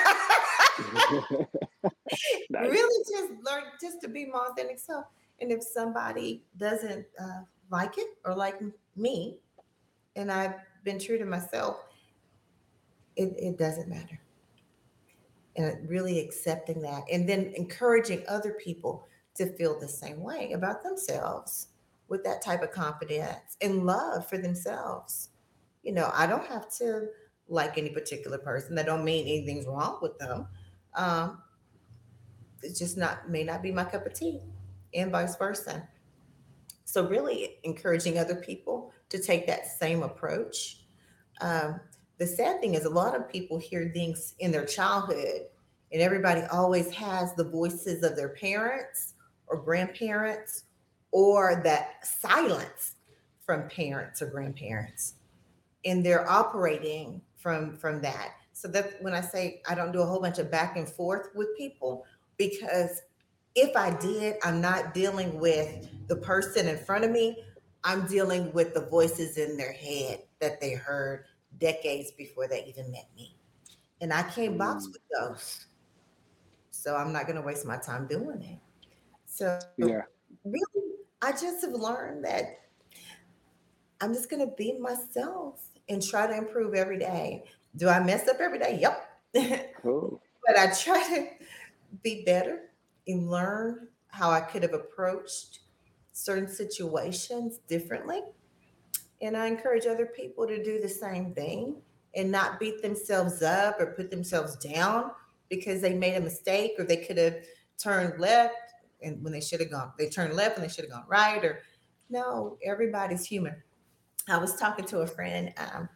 Nice. really just learn just to be my authentic self. And if somebody doesn't uh, like it or like me, and I've been true to myself, it, it doesn't matter. And really accepting that and then encouraging other people to feel the same way about themselves with that type of confidence and love for themselves. You know, I don't have to like any particular person. That don't mean anything's wrong with them. Um, it's just not may not be my cup of tea and vice versa. So really encouraging other people to take that same approach. Um, the sad thing is a lot of people hear things in their childhood and everybody always has the voices of their parents or grandparents or that silence from parents or grandparents. And they're operating from from that. So that when i say i don't do a whole bunch of back and forth with people because if I did, I'm not dealing with the person in front of me. I'm dealing with the voices in their head that they heard decades before they even met me. And I can't box Mm. with those. So I'm not going to waste my time doing it. So Yeah. really, I just have learned that I'm just going to be myself and try to improve every day. Do I mess up every day? Yep. Cool. but I try to be better and learn how I could have approached certain situations differently And I encourage other people to do the same thing and not beat themselves up or put themselves down because they made a mistake or they could have turned left and when they should have gone, they turned left and they should have gone right. Or no, everybody's human. I was talking to a friend um,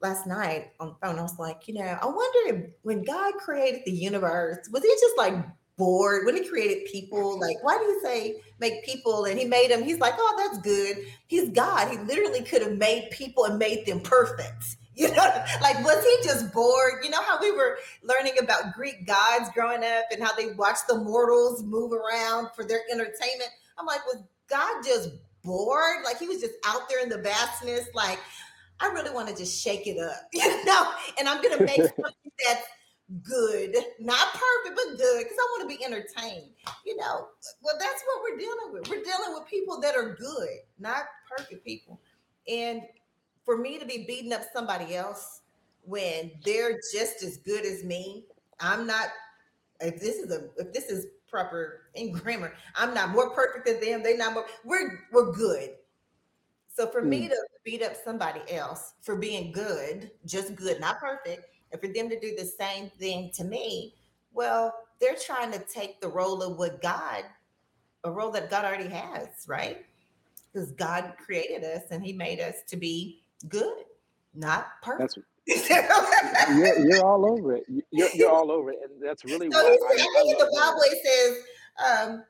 last night on the phone. I was like, you know, I wonder if when God created the universe, was he just like bored when he created people? Like, why do you say make people and he made them? He's like, oh, that's good. He's God. He literally could have made people and made them perfect. You know, like was he just bored? You know how we were learning about Greek gods growing up and how they watched the mortals move around for their entertainment. I'm like, was God just bored? Like he was just out there in the vastness, like I really want to just shake it up, you know, and I'm gonna make something that's good, not perfect, but good, because I want to be entertained. You know, well, that's what we're dealing with. We're dealing with people that are good, not perfect people. And for me to be beating up somebody else when they're just as good as me, I'm not. If this is a if this is proper in grammar, I'm not more perfect than them. They're not more. We're we're good. So for mm. me to beat up somebody else for being good, just good, not perfect, and for them to do the same thing to me, well, they're trying to take the role of what God, a role that God already has, right? Because God created us and He made us to be good, not perfect. That's, you're, you're, all over it. You're, you're, all over it, and that's really so what I, I in the Bible it says, um,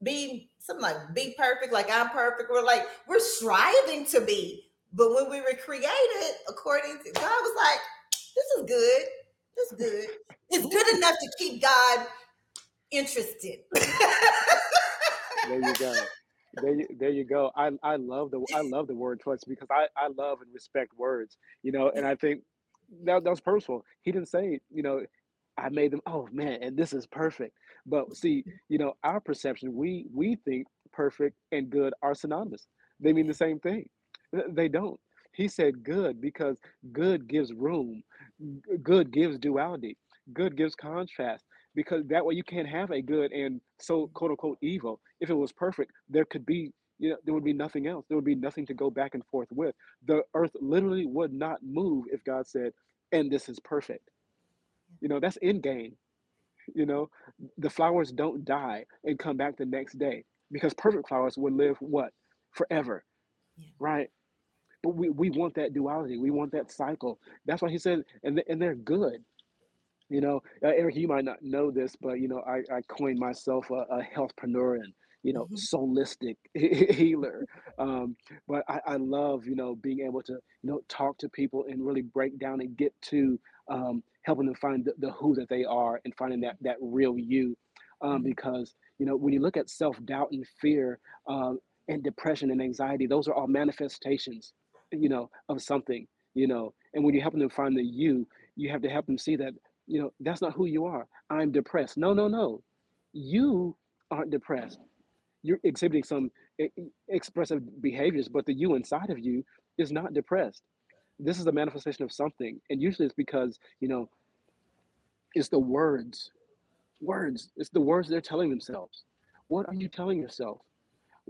"Be something like be perfect, like I'm perfect." We're like we're striving to be, but when we were created, according to God, was like, "This is good. This is good. It's good enough to keep God interested." there you go there you, there you go. I, I love the I love the word choice because I, I love and respect words, you know, and I think that, that was purposeful. He didn't say, you know, I made them, oh man, and this is perfect. But see, you know, our perception, we we think perfect and good are synonymous. They mean the same thing. They don't. He said good because good gives room. Good gives duality. Good gives contrast because that way you can't have a good and so quote unquote evil. If it was perfect, there could be you know there would be nothing else. There would be nothing to go back and forth with. The earth literally would not move if God said, "And this is perfect." You know that's in game. You know the flowers don't die and come back the next day because perfect flowers would live what forever, yeah. right? But we, we want that duality. We want that cycle. That's why he said, and, and they're good. You know, uh, Eric, you might not know this, but you know, I, I coined myself a, a healthpreneur and you know, mm-hmm. soulistic healer. Um, but I, I, love, you know, being able to, you know, talk to people and really break down and get to um, helping them find the, the, who that they are and finding that that real you. Um, mm-hmm. because you know, when you look at self doubt and fear um, and depression and anxiety, those are all manifestations, you know, of something. You know, and when you're helping them find the you, you have to help them see that you know, that's not who you are. I'm depressed. No, no, no. You aren't depressed. You're exhibiting some expressive behaviors, but the you inside of you is not depressed. This is a manifestation of something. And usually it's because, you know, it's the words. Words. It's the words they're telling themselves. What are you telling yourself?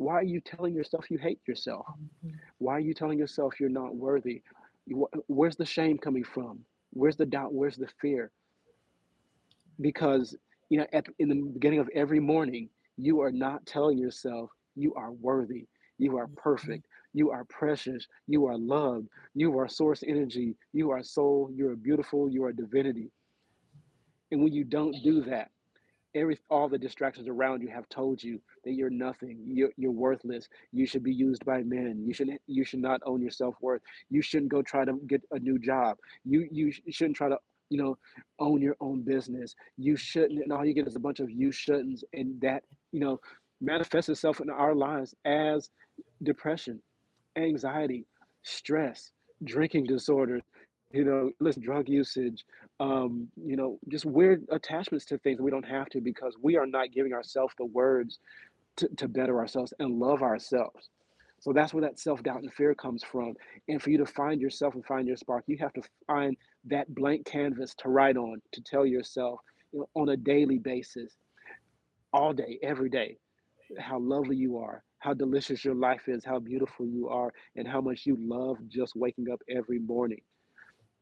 Why are you telling yourself you hate yourself? Why are you telling yourself you're not worthy? Where's the shame coming from? Where's the doubt? Where's the fear? because you know at, in the beginning of every morning you are not telling yourself you are worthy you are perfect you are precious you are loved you are source energy you are soul you are beautiful you are divinity and when you don't do that every all the distractions around you have told you that you're nothing you're, you're worthless you should be used by men you should you should not own your self-worth you shouldn't go try to get a new job you you shouldn't try to you know, own your own business. You shouldn't, and all you get is a bunch of you shouldn'ts, and that, you know, manifests itself in our lives as depression, anxiety, stress, drinking disorder, you know, listen, drug usage, um, you know, just weird attachments to things we don't have to because we are not giving ourselves the words to, to better ourselves and love ourselves. So that's where that self doubt and fear comes from. And for you to find yourself and find your spark, you have to find that blank canvas to write on, to tell yourself you know, on a daily basis, all day, every day, how lovely you are, how delicious your life is, how beautiful you are, and how much you love just waking up every morning.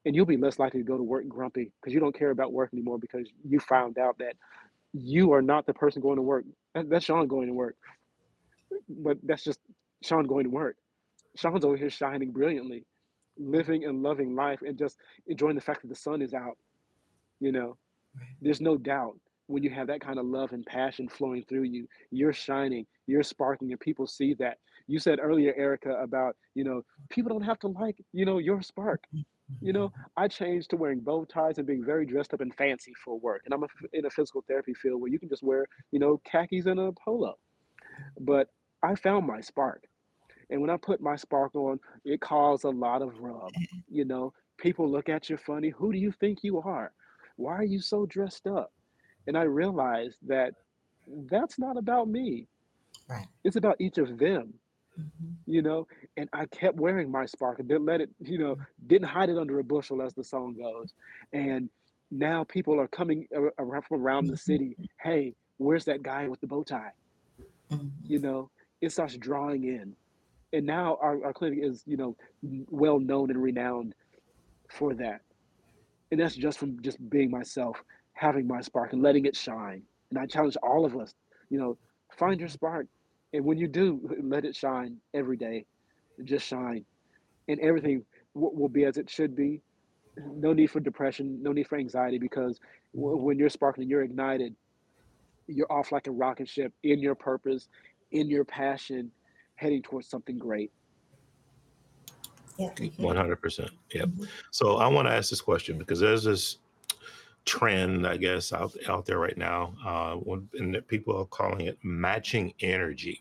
And you'll be less likely to go to work grumpy because you don't care about work anymore because you found out that you are not the person going to work. That, that's Sean going to work. But that's just Sean going to work. Sean's over here shining brilliantly, living and loving life and just enjoying the fact that the sun is out. You know, there's no doubt when you have that kind of love and passion flowing through you, you're shining, you're sparking, and people see that. You said earlier, Eraka, about, you know, people don't have to like, you know, your spark. Mm-hmm. You know, mm-hmm. I changed to wearing bow ties and being very dressed up and fancy for work. And I'm a, in a physical therapy field where you can just wear, you know, khakis and a polo. But I found my spark. And when I put my spark on, it caused a lot of rub. Mm-hmm. You know, people look at you funny. Who do you think you are? Why are you so dressed up? And I realized that that's not about me. Right. It's about each of them, Mhm. you know. And I kept wearing my spark and didn't let it, you know, didn't hide it under a bushel, as the song goes. And now people are coming around from around the Mhm. city. Hey, where's that guy with the bow tie? Mhm. You know, it starts drawing in. And now our, our clinic is, you know, well known and renowned for that. And that's just from just being myself, having my spark and letting it shine. And I challenge all of us, you know, find your spark. And when you do, let it shine every day. Just shine. And everything w- will be as it should be. No need for depression, no need for anxiety, because w- when you're sparkling, you're ignited. You're off like a rocket ship in your purpose, in your passion, heading towards something great. Yeah. One hundred percent. Yep. Mhm. So I want to ask this question because there's this trend, I guess, out out there right now, uh, and people are calling it matching energy,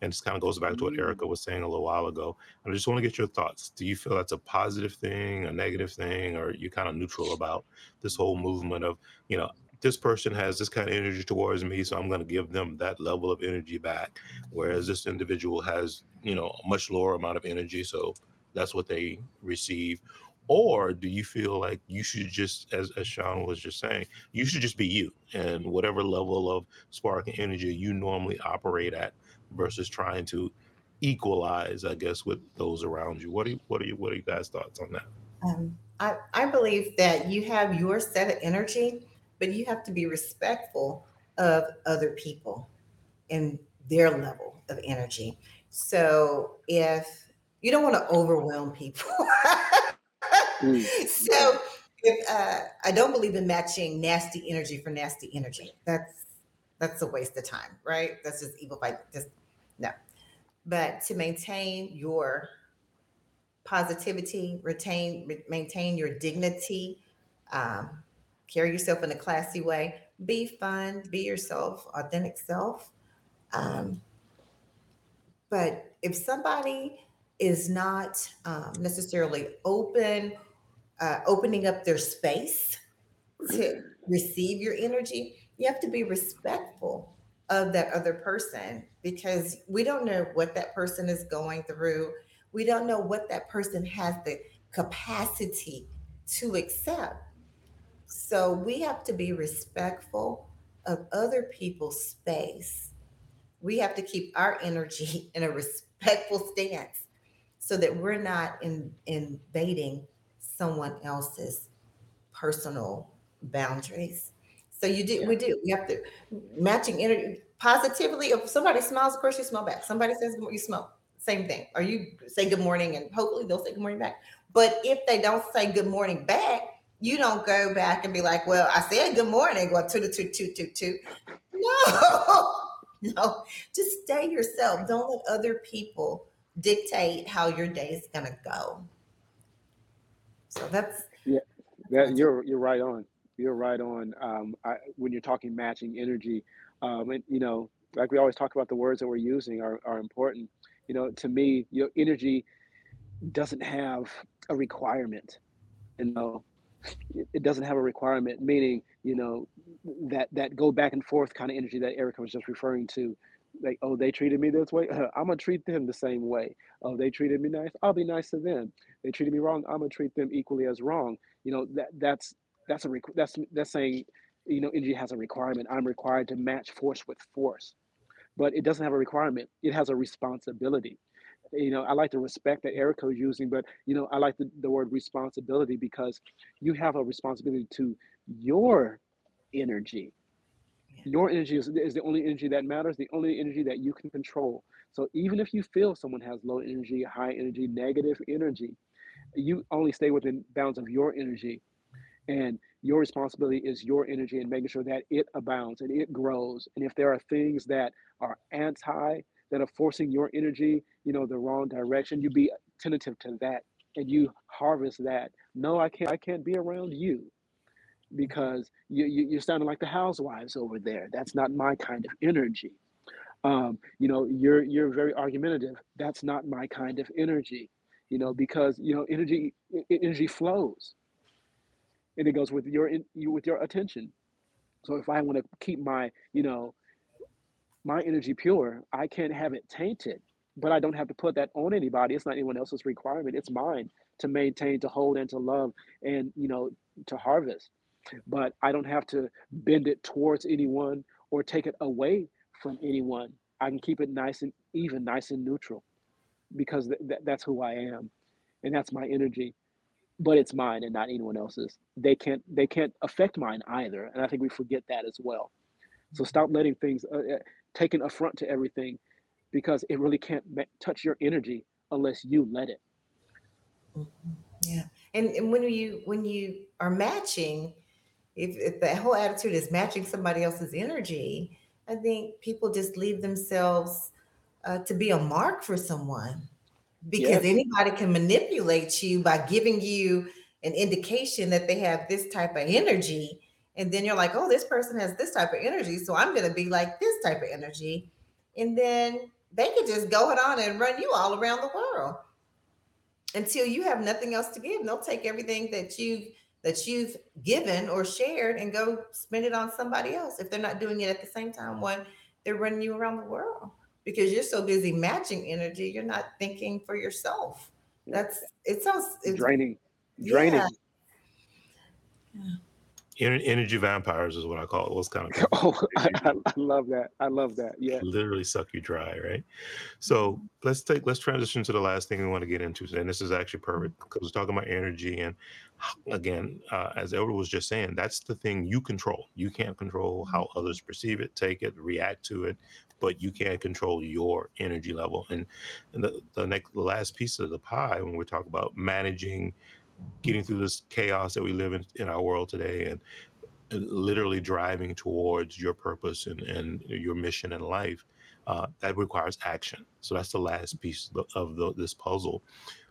and this kind of goes back to what Mm. Eraka was saying a little while ago. And I just want to get your thoughts. Do you feel that's a positive thing, a negative thing, or you kind of neutral about this whole movement of, you know, this person has this kind of energy towards me, so I'm going to give them that level of energy back, whereas this individual has, you know, a much lower amount of energy, so that's what they receive or do you feel like you should just as, as sean was just saying you should just be you and whatever level of spark and energy you normally operate at versus trying to equalize i guess with those around you? What do you what are you what are you guys thoughts on that? Um, I, I believe that you have your set of energy, but you have to be respectful of other people and their level of energy. So if you don't want to overwhelm people, So if, uh, I don't believe in matching nasty energy for nasty energy. That's that's a waste of time, right? That's just evil fight. Just no. But to maintain your positivity, retain, re- maintain your dignity, um, carry yourself in a classy way, be fun, be yourself, authentic self. Um, but if somebody is not um, necessarily open, uh, opening up their space to receive your energy, you have to be respectful of that other person because we don't know what that person is going through. We don't know what that person has the capacity to accept. So we have to be respectful of other people's space. We have to keep our energy in a respectful stance so that we're not in, invading someone else's personal boundaries. So you do, Yeah. we do. We have to matching energy positively. If somebody smiles, of course you smile back. Somebody says you smile, same thing. Or you say good morning, and hopefully they'll say good morning back. But if they don't say good morning back, you don't go back and be like, "Well, I said good morning." Well, two to two, two, two, two. No, no. Just stay yourself. Don't let other people dictate how your day is gonna go. So that's That you're you're right on. You're right on. Um, I, when you're talking matching energy, um, and you know, like we always talk about, the words that we're using are are important. You know, to me, your energy doesn't have a requirement. You know, it it doesn't have a requirement. Meaning, you know, that that go back and forth kind of energy that Eraka was just referring to. Like, oh, they treated me this way. I'm gonna treat them the same way. Oh, they treated me nice. I'll be nice to them. They treated me wrong. I'm gonna treat them equally as wrong you know that that's that's a requ- that's that's saying you know energy has a requirement i'm required to match force with force but it doesn't have a requirement. It has a responsibility. You know, I like the respect that Eraka is using, but you know, I like the, the word responsibility because you have a responsibility to your energy. Your energy is, is the only energy that matters, the only energy that you can control. So even if you feel someone has low energy, high energy, negative energy, you only stay within bounds of your energy. And your responsibility is your energy and making sure that it abounds and it grows. And if there are things that are anti, that are forcing your energy, you know, the wrong direction, you be tentative to that and you harvest that. No, I can't I can't be around you because you, you you're sounding like the housewives over there. That's not my kind of energy. Um, you know, you're you're very argumentative. That's not my kind of energy. You know, because you know energy energy flows, and it goes with your in, you with your attention. So if I want to keep my you know my energy pure, I can't have it tainted. But I don't have to put that on anybody. It's not anyone else's requirement. It's mine to maintain, to hold, and to love, and you know to harvest but I don't have to bend it towards anyone or take it away from anyone. I can keep it nice and even, nice and neutral because th- th- that's who I am and that's my energy. But it's mine and not anyone else's. They can't they can't affect mine either, and I think we forget that as well. So stop letting things uh, uh, take an affront to everything, because it really can't ma- touch your energy unless you let it. Mm-hmm. Yeah, and, and when you when you are matching, if, if the whole attitude is matching somebody else's energy, I think people just leave themselves uh, to be a mark for someone because yes. anybody can manipulate you by giving you an indication that they have this type of energy. And then you're like, oh, this person has this type of energy. So I'm going to be like this type of energy. And then they could just go it on and run you all around the world until you have nothing else to give. And they'll take everything that you've that you've given or shared and go spend it on somebody else if they're not doing it at the same time when they're running you around the world because you're so busy matching energy you're not thinking for yourself that's it sounds it's, draining draining yeah. yeah energy vampires is what I call it. What's kind of oh, I, I, love that. I love that. Yeah, literally suck you dry, right? So let's take let's transition to the last thing we want to get into, today. and this is actually perfect because we're talking about energy, and again, uh, as Edward was just saying, that's the thing you control. You can't control how mm-hmm. others perceive it, take it, react to it, but you can't control your energy level. And, and the the next the last piece of the pie when we talk about managing getting through this chaos that we live in in our world today and, and literally driving towards your purpose and, and your mission in life uh, that requires action so that's the last piece of the, this puzzle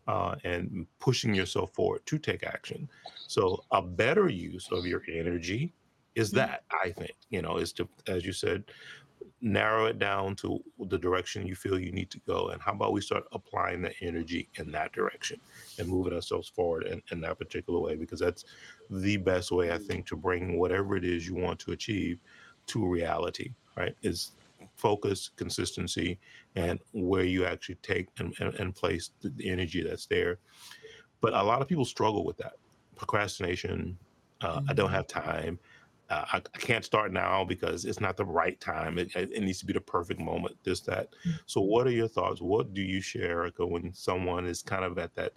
uh, and pushing yourself forward to take action so a better use of your energy is mm-hmm. that i think you know is to as you said narrow it down to the direction you feel you need to go and how about we start applying the energy in that direction and moving ourselves forward in, in that particular way because that's the best way i think to bring whatever it is you want to achieve to reality right is focus consistency and where you actually take and, and, and place the, the energy that's there but a lot of people struggle with that procrastination uh, mm-hmm. i don't mm-hmm. have time uh, I, I, can't start now because it's not the right time. It, it, needs to be the perfect moment. This, that. Mm-hmm. So, what are your thoughts? What do you share, Eraka, when someone is kind of at that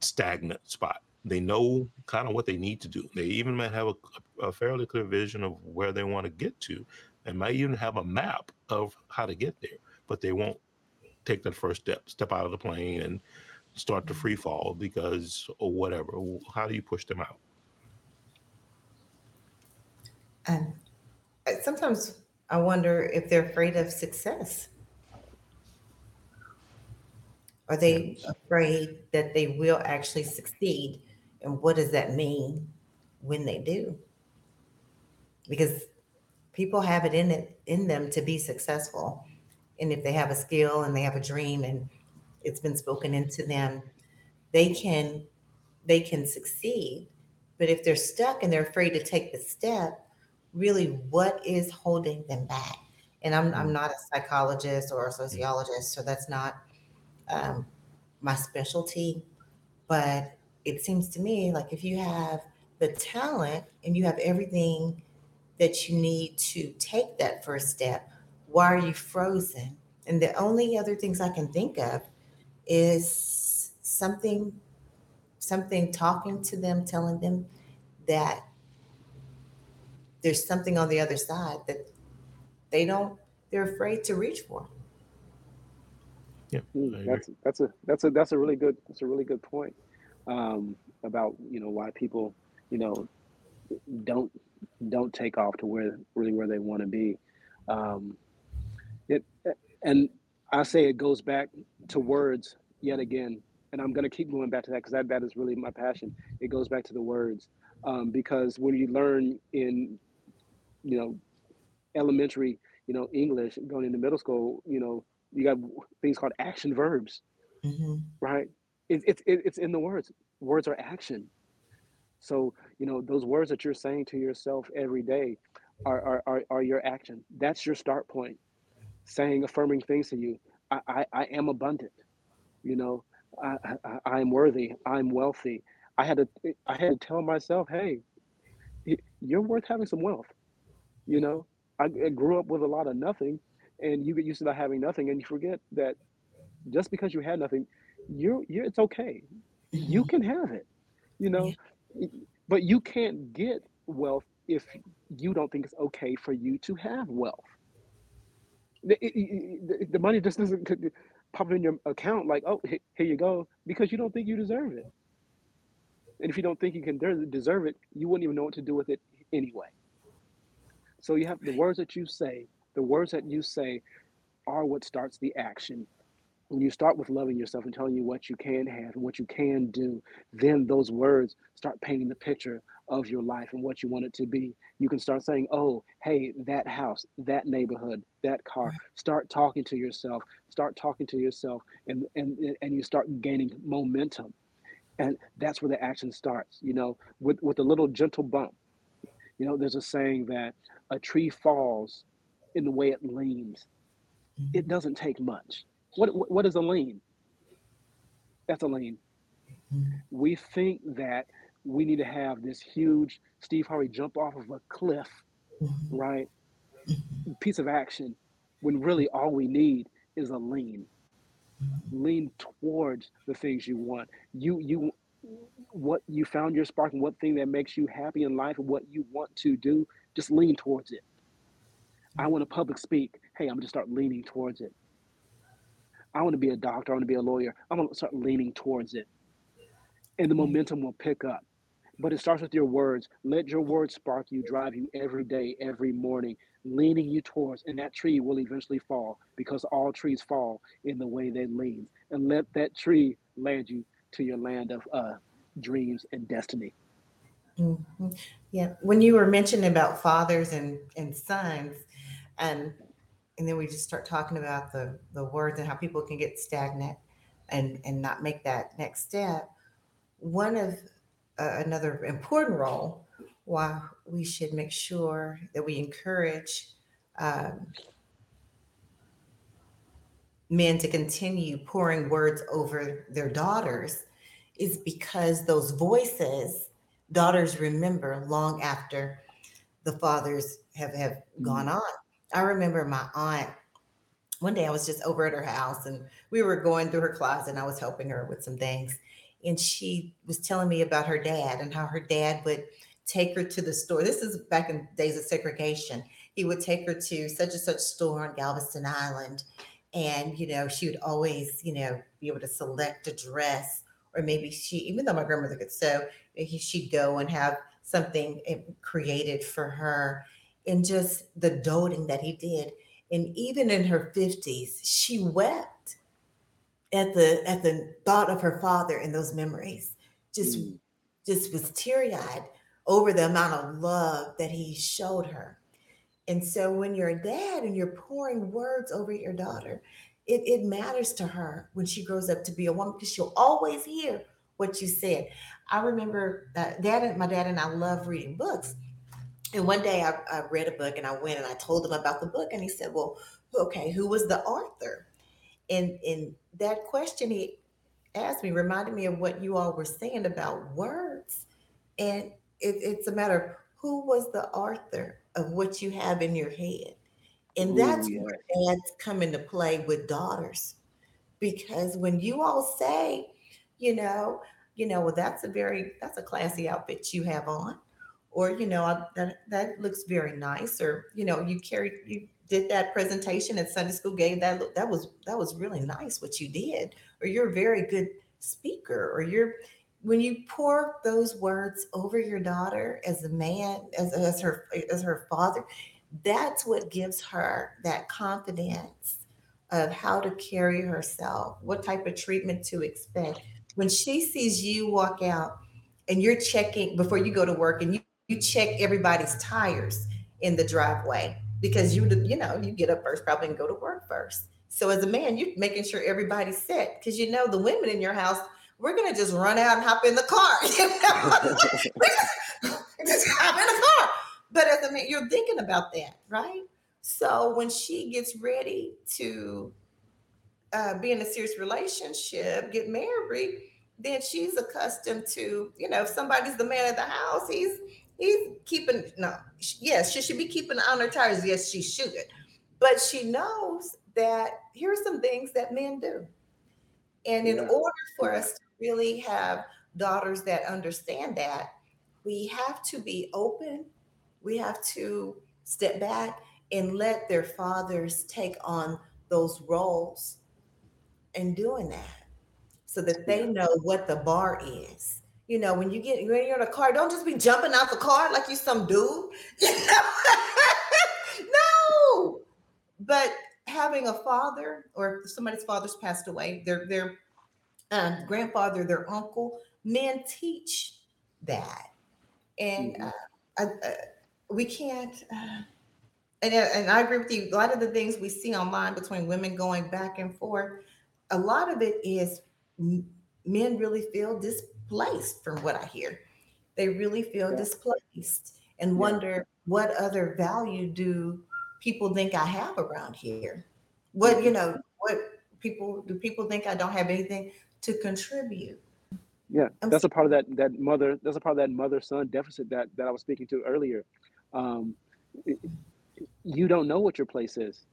stagnant spot? They know kind of what they need to do. They even might have a, a fairly clear vision of where they want to get to, and might even have a map of how to get there, but they won't take that first step, step out of the plane, and start to free fall because or whatever. How do you push them out? And sometimes I wonder if they're afraid of success. Are they afraid that they will actually succeed? And what does that mean when they do? Because people have it in it in them to be successful. And if they have a skill and they have a dream and it's been spoken into them, they can they can succeed. But if they're stuck and they're afraid to take the step, really what is holding them back. And I'm, I'm mm. not a psychologist or a sociologist, so that's not um, my specialty. But it seems to me like if you have the talent and you have everything that you need to take that first step, why are you frozen? And the only other things I can think of is something, something talking to them, telling them that there's something on the other side that they don't, they're afraid to reach for. Yeah, Mm, that's that's a that's a that's a really good that's a really good point um, about you know why people you know don't don't take off to where really where they want to be. Um, it and I say it goes back to words yet again, and I'm going to keep going back to that because that that is really my passion. It goes back to the words um, because when you learn in you know elementary you know English going into middle school you know you got things called action verbs, Mm-hmm. right? It, it, it, it's in the words. Words are action. So, you know, those words that you're saying to yourself every day are, are, are, are your action. That's your start point. Saying affirming things to you. I, I, I am abundant. You know, I, I, I'm worthy. I'm wealthy. I had to I had to tell myself, hey, you're worth having some wealth. You know, I, I grew up with a lot of nothing, and you get used to not having nothing, and you forget that just because you had nothing, you're, you're it's okay. You can have it. You know, but you can't get wealth if you don't think it's okay for you to have wealth. The, the, money just doesn't pop in your account like, oh, here you go, because you don't think you deserve it. And if you don't think you can deserve it, you wouldn't even know what to do with it anyway. So you have the words that you say, the words that you say are what starts the action. When you start with loving yourself and telling you what you can have and what you can do, then those words start painting the picture of your life and what you want it to be. You can start saying, oh, hey, that house, that neighborhood, that car. Start talking to yourself. Start talking to yourself and and and you start gaining momentum. And that's where the action starts, you know, with, with a little gentle bump. You know, there's a saying that a tree falls in the way it leans. It Mhm. doesn't take much. What what is a lean? That's a lean. Mhm. We think that we need to have this huge Steve Harvey jump off of a cliff, Mhm. right? Piece of action, when really all we need is a lean. Lean towards the things you want. You you what you found your spark and what thing that makes you happy in life and what you want to do, just lean towards it. I want to public speak. Hey, I'm gonna start leaning towards it. I want to be a doctor. I want to be a lawyer. I'm gonna start leaning towards it, and the Mhm. momentum will pick up. But it starts with your words. Let your words spark you, drive you every day, every morning, leaning you towards, and that tree will eventually fall because all trees fall in the way they lean. And let that tree land you to your land of uh, dreams and destiny. Mhm. Yeah, when you were mentioning about fathers and and sons, and and then we just start talking about the the words and how people can get stagnant and and not make that next step. One of uh, another important role why we should make sure that we encourage um, men to continue pouring words over their daughters is because those voices daughters remember long after the fathers have have gone Mm. on. I remember my aunt. One day I was just over at her house and we were going through her closet and I was helping her with some things. And she was telling me about her dad and how her dad would take her to the store. This is back in days of segregation. He would take her to such and such store on Galveston Island. And, you know, she would always, you know, be able to select a dress or maybe she, even though my grandmother could sew, she'd go and have something eh, created for her and just the doting that he did. And even in her 50s she wept at the at the thought of her father and those memories. Just Mm. just was teary-eyed over the amount of love that he showed her. And so when you're a dad and you're pouring words over your daughter it, it matters to her when she grows up to be a woman because she'll always hear what you said. I remember that dad and my dad and i love reading books and one day I, I read a book and I went and I told him about the book and he said, Well, okay, who was the author? And and that question he asked me reminded me of what you all were saying about words. And it, it's a matter of who was the author of what you have in your head. And that's Ooh, where dads come into play with daughters. Because when you all say, you know, you know, well, that's a very that's a classy outfit you have on, or you know, that that looks very nice, or you know, you carried you did that presentation at Sunday school, gave that that was that was really nice what you did, or you're a very good speaker, or you're when you pour those words over your daughter as a man, as, as her as her father, that's what gives her that confidence of how to carry herself, what type of treatment to expect. When she sees you walk out and you're checking before you go to work and you, you check everybody's tires in the driveway because you you know you get up first probably and go to work first. So as a man, you're making sure everybody's set because you know the women in your house, we're gonna just run out and hop in the car. You know? just hop in the car. But as a man, you're thinking about that, right? So when she gets ready to uh, be in a serious relationship, get married, then she's accustomed to, you know, if somebody's the man of the house, he's he's keeping no, yes, she should be keeping on her tires. Yes, she should. But she knows that here are some things that men do. And in yeah. order for us to really have daughters that understand that, we have to be open. We have to step back and let their fathers take on those roles and doing that so that they know what the bar is. You know, when you get when you're in a car, don't just be jumping out the car like you some dude. no. But having a father or somebody's father's passed away, their their um, grandfather, their uncle, men teach that, and mm-hmm. uh, I, uh, we can't. Uh, and, and I agree with you. A lot of the things we see online between women going back and forth, a lot of it is men really feel displaced from what I hear. They really feel yeah. displaced and yeah. wonder what other value do people think I have around here? What, you know, what people do people think I don't have anything to contribute? Yeah, that's a part of that that mother. That's a part of that mother son deficit that that I was speaking to earlier. Um, you don't know what your place is,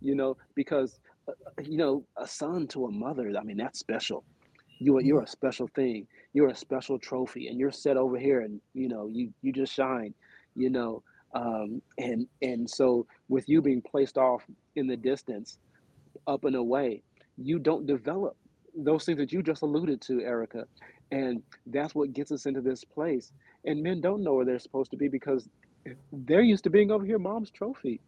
you know, because uh, you know a son to a mother. I mean, that's special. You are you're a special thing. You're a special trophy, and you're set over here, and you know you you just shine, you know. Um, and and so with you being placed off in the distance, up and away, you don't develop those things that you just alluded to, Eraka. And that's what gets us into this place. And men don't know where they're supposed to be because they're used to being over here, mom's trophy.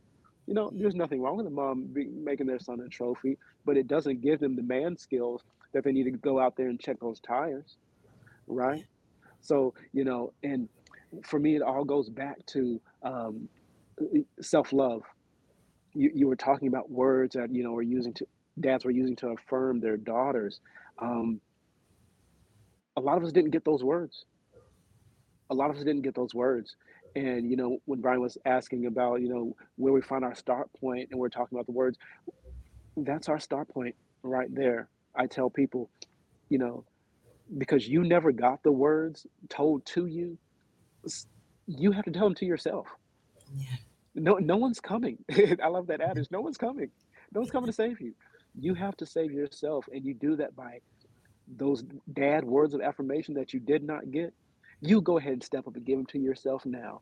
You know, there's nothing wrong with a mom making their son a trophy, but it doesn't give them the man skills that they need to go out there and check those tires, right? So, you know, and for me, it all goes back to um, self love. You, you were talking about words that, you know, were using to, dads were using to affirm their daughters. Um, a lot of us didn't get those words. A lot of us didn't get those words. And you know, when Bryan was asking about, you know, where we find our start point, and we're talking about the words, that's our start point right there. I tell people, you know, because you never got the words told to you, you have to tell them to yourself. Yeah. No, no one's coming. I love that mm-hmm. adage. No one's coming. No one's coming to save you. You have to save yourself, and you do that by those dad words of affirmation that you did not get you go ahead and step up and give them to yourself now.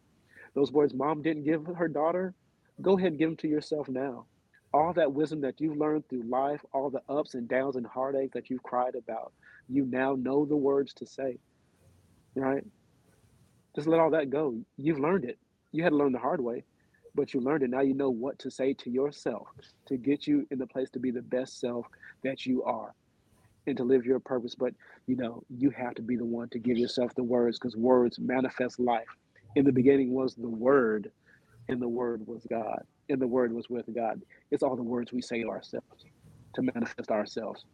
Those words mom didn't give her daughter, go ahead and give them to yourself now. All that wisdom that you've learned through life, all the ups and downs and heartache that you've cried about, you now know the words to say, right? Just let all that go. You've learned it. You had to learn the hard way, but you learned it. Now you know what to say to yourself to get you in the place to be the best self that you are and to live your purpose. But you know, you have to be the one to give yourself the words because words manifest life. In the beginning was the word, and the word was God, and the word was with God. It's all the words we say to ourselves to manifest ourselves.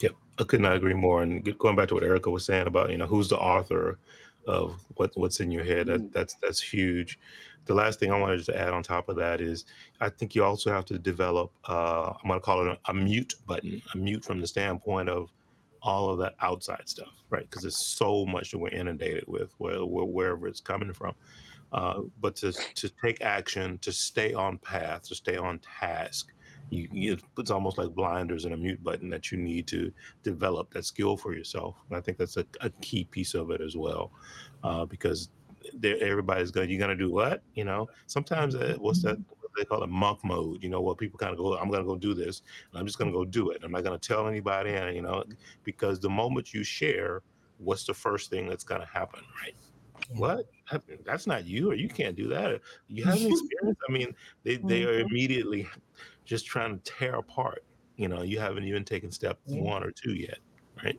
Yep, I could not agree more. And going back to what Eraka was saying about, you know, who's the author of what what's in your head, that, mm. that's that's huge the last thing I wanted to add on top of that is I think you also have to develop, uh, I'm going to call it a, a, mute button, a mute from the standpoint of all of that outside stuff, right? Because there's so much that we're inundated with, where, where, wherever it's coming from. Uh, but to to take action, to stay on path, to stay on task. You, you, it's almost like blinders and a mute button that you need to develop that skill for yourself. And I think that's a, a key piece of it as well, uh, because everybody's going. You're going to do what? You know, sometimes uh, what's that? What they call it monk mode. You know, where people kind of go, I'm going to go do this, and I'm just going to go do it. I'm not going to tell anybody, and you know, because the moment you share, what's the first thing that's going to happen, right? What? That's not you, or you can't do that. You have an experience. I mean, they they are mm-hmm. immediately just trying to tear apart. You know, you haven't even taken step one or two yet, right?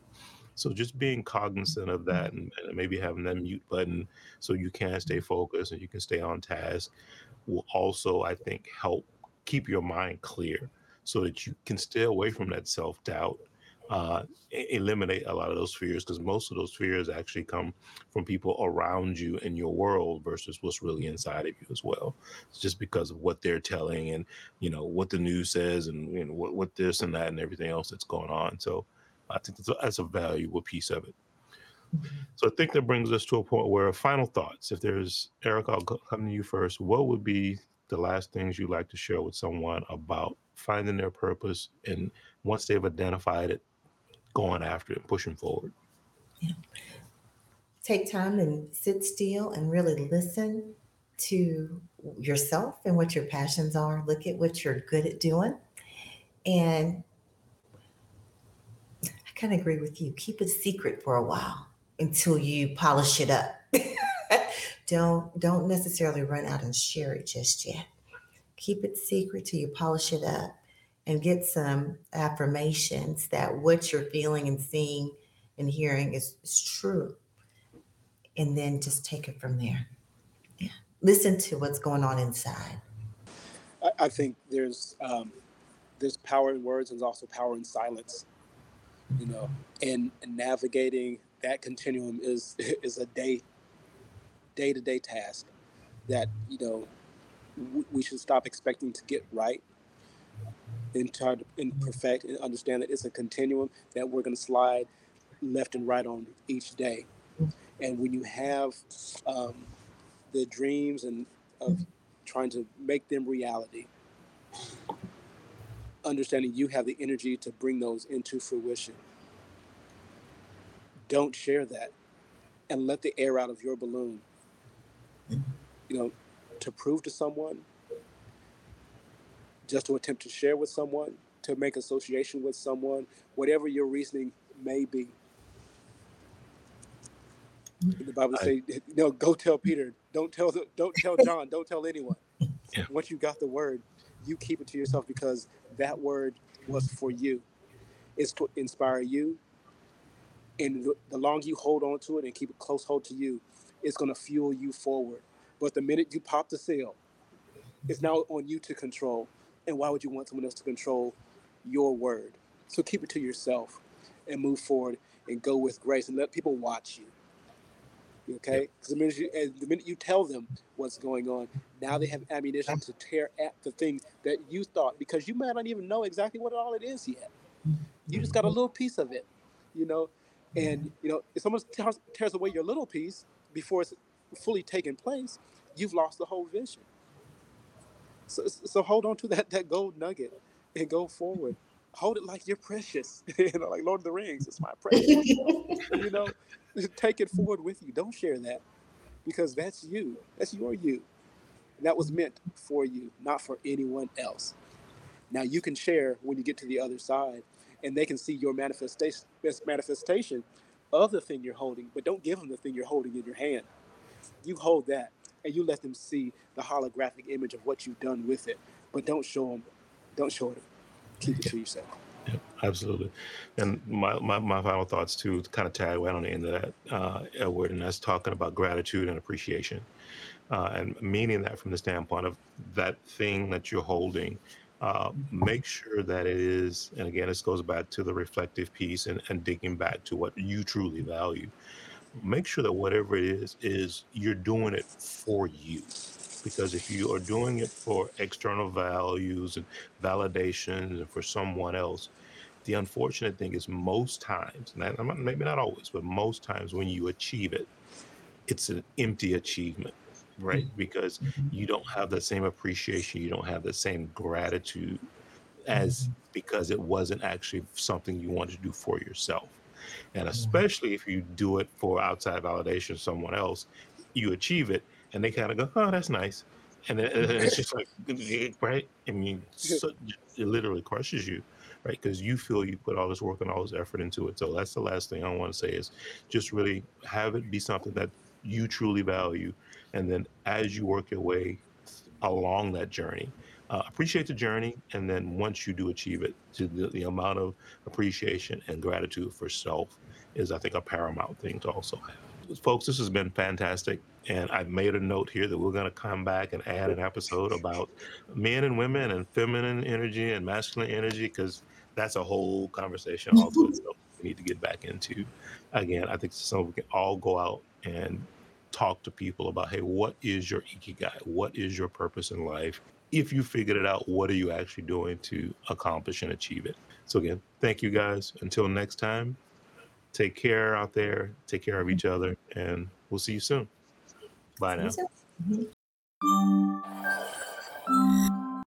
So just being cognizant of that and, and, maybe having that mute button so you can stay focused and you can stay on task will also, I think, help keep your mind clear so that you can stay away from that self doubt uh, eliminate a lot of those fears because most of those fears actually come from people around you in your world versus what's really inside of you as well. It's just because of what they're telling and you know what the news says and you know what, what this and that and everything else that's going on. So I think that's a, that's a valuable piece of it. Mm-hmm. So I think that brings us to a point where final thoughts. If there's Eric, I'll come to you first. What would be the last things you'd like to share with someone about finding their purpose and once they've identified it, going after it, pushing forward. Yeah. Take time and sit still and really listen to yourself and what your passions are. Look at what you're good at doing. And I kind of agree with you. Keep it secret for a while until you polish it up. don't don't necessarily run out and share it just yet. Keep it secret till you polish it up and get some affirmations that what you're feeling and seeing and hearing is, is true. And then just take it from there. Yeah. Listen to what's going on inside. I, I think there's um, there's power in words and there's also power in silence. You know, and, and navigating that continuum is is a day day to day task that you know we should stop expecting to get right and try to and perfect and understand that it's a continuum that we're going to slide left and right on each day. And when you have um, the dreams and of trying to make them reality, understanding you have the energy to bring those into fruition. Don't share that and let the air out of your balloon. You know, to prove to someone just to attempt to share with someone, to make association with someone, whatever your reasoning may be. The Bible I, say, you go tell Peter. Don't tell the, don't tell John. don't tell anyone. Yeah. Once you got the word, you keep it to yourself because that word was for you. It's to inspire you. And the, the longer you hold on to it and keep a close hold to you, it's going to fuel you forward. But the minute you pop the seal, it's now on you to control. And why would you want someone else to control your word? So keep it to yourself and move forward and go with grace and let people watch you. Okay? Because the minute you the minute you tell them what's going on, now they have ammunition to tear at the thing that you thought because you might not even know exactly what all it is yet. You just got a little piece of it, you know. And you know, if someone tears, tears away your little piece before it's fully taken place, you've lost the whole vision. So, so hold on to that that gold nugget and go forward. Hold it like you're precious, you know, like Lord of the Rings. It's my precious. you know, take it forward with you. Don't share that because that's you. That's your you. that was meant for you, not for anyone else. Now you can share when you get to the other side, and they can see your manifestation manifestation of the thing you're holding. But don't give them the thing you're holding in your hand. You hold that and you let them see the holographic image of what you've done with it. But don't show them, don't show it. Keep it to yourself. Yeah, absolutely. And my, my, my final thoughts too, kind of tag right on the end of that, uh, Edward, and that's talking about gratitude and appreciation. Uh, and meaning that from the standpoint of that thing that you're holding, uh, make sure that it is, and again, this goes back to the reflective piece and, and digging back to what you truly value make sure that whatever it is is you're doing it for you because if you are doing it for external values and validations and for someone else the unfortunate thing is most times and maybe not always but most times when you achieve it it's an empty achievement right? Mm-hmm. Because mm-hmm. you don't have the same appreciation, you don't have the same gratitude as mm-hmm. because it wasn't actually something you wanted to do for yourself. And mm-hmm. especially if you do it for outside validation, someone else, you achieve it and they kind of go, oh, that's nice. And, then, and it's just like, right? I mean, so, it literally crushes you, right? Because you feel you put all this work and all this effort into it. So that's the last thing I want to say is just really have it be something that you truly value. And then as you work your way along that journey, uh, appreciate the journey. And then once you do achieve it, to the, the amount of appreciation and gratitude for self is, I think, a paramount thing to also have. Folks, this has been fantastic. And I've made a note here that we're going to come back and add an episode about men and women and feminine energy and masculine energy because that's a whole conversation also we need to get back into. Again, I think some of we can all go out and talk to people about hey, what is your ikigai? What is your purpose in life? if you figured it out, what are you actually doing to accomplish and achieve it? So, again, thank you guys. Until next time, take care out there, take care of each other, and we'll see you soon. Bye see now. Mm-hmm.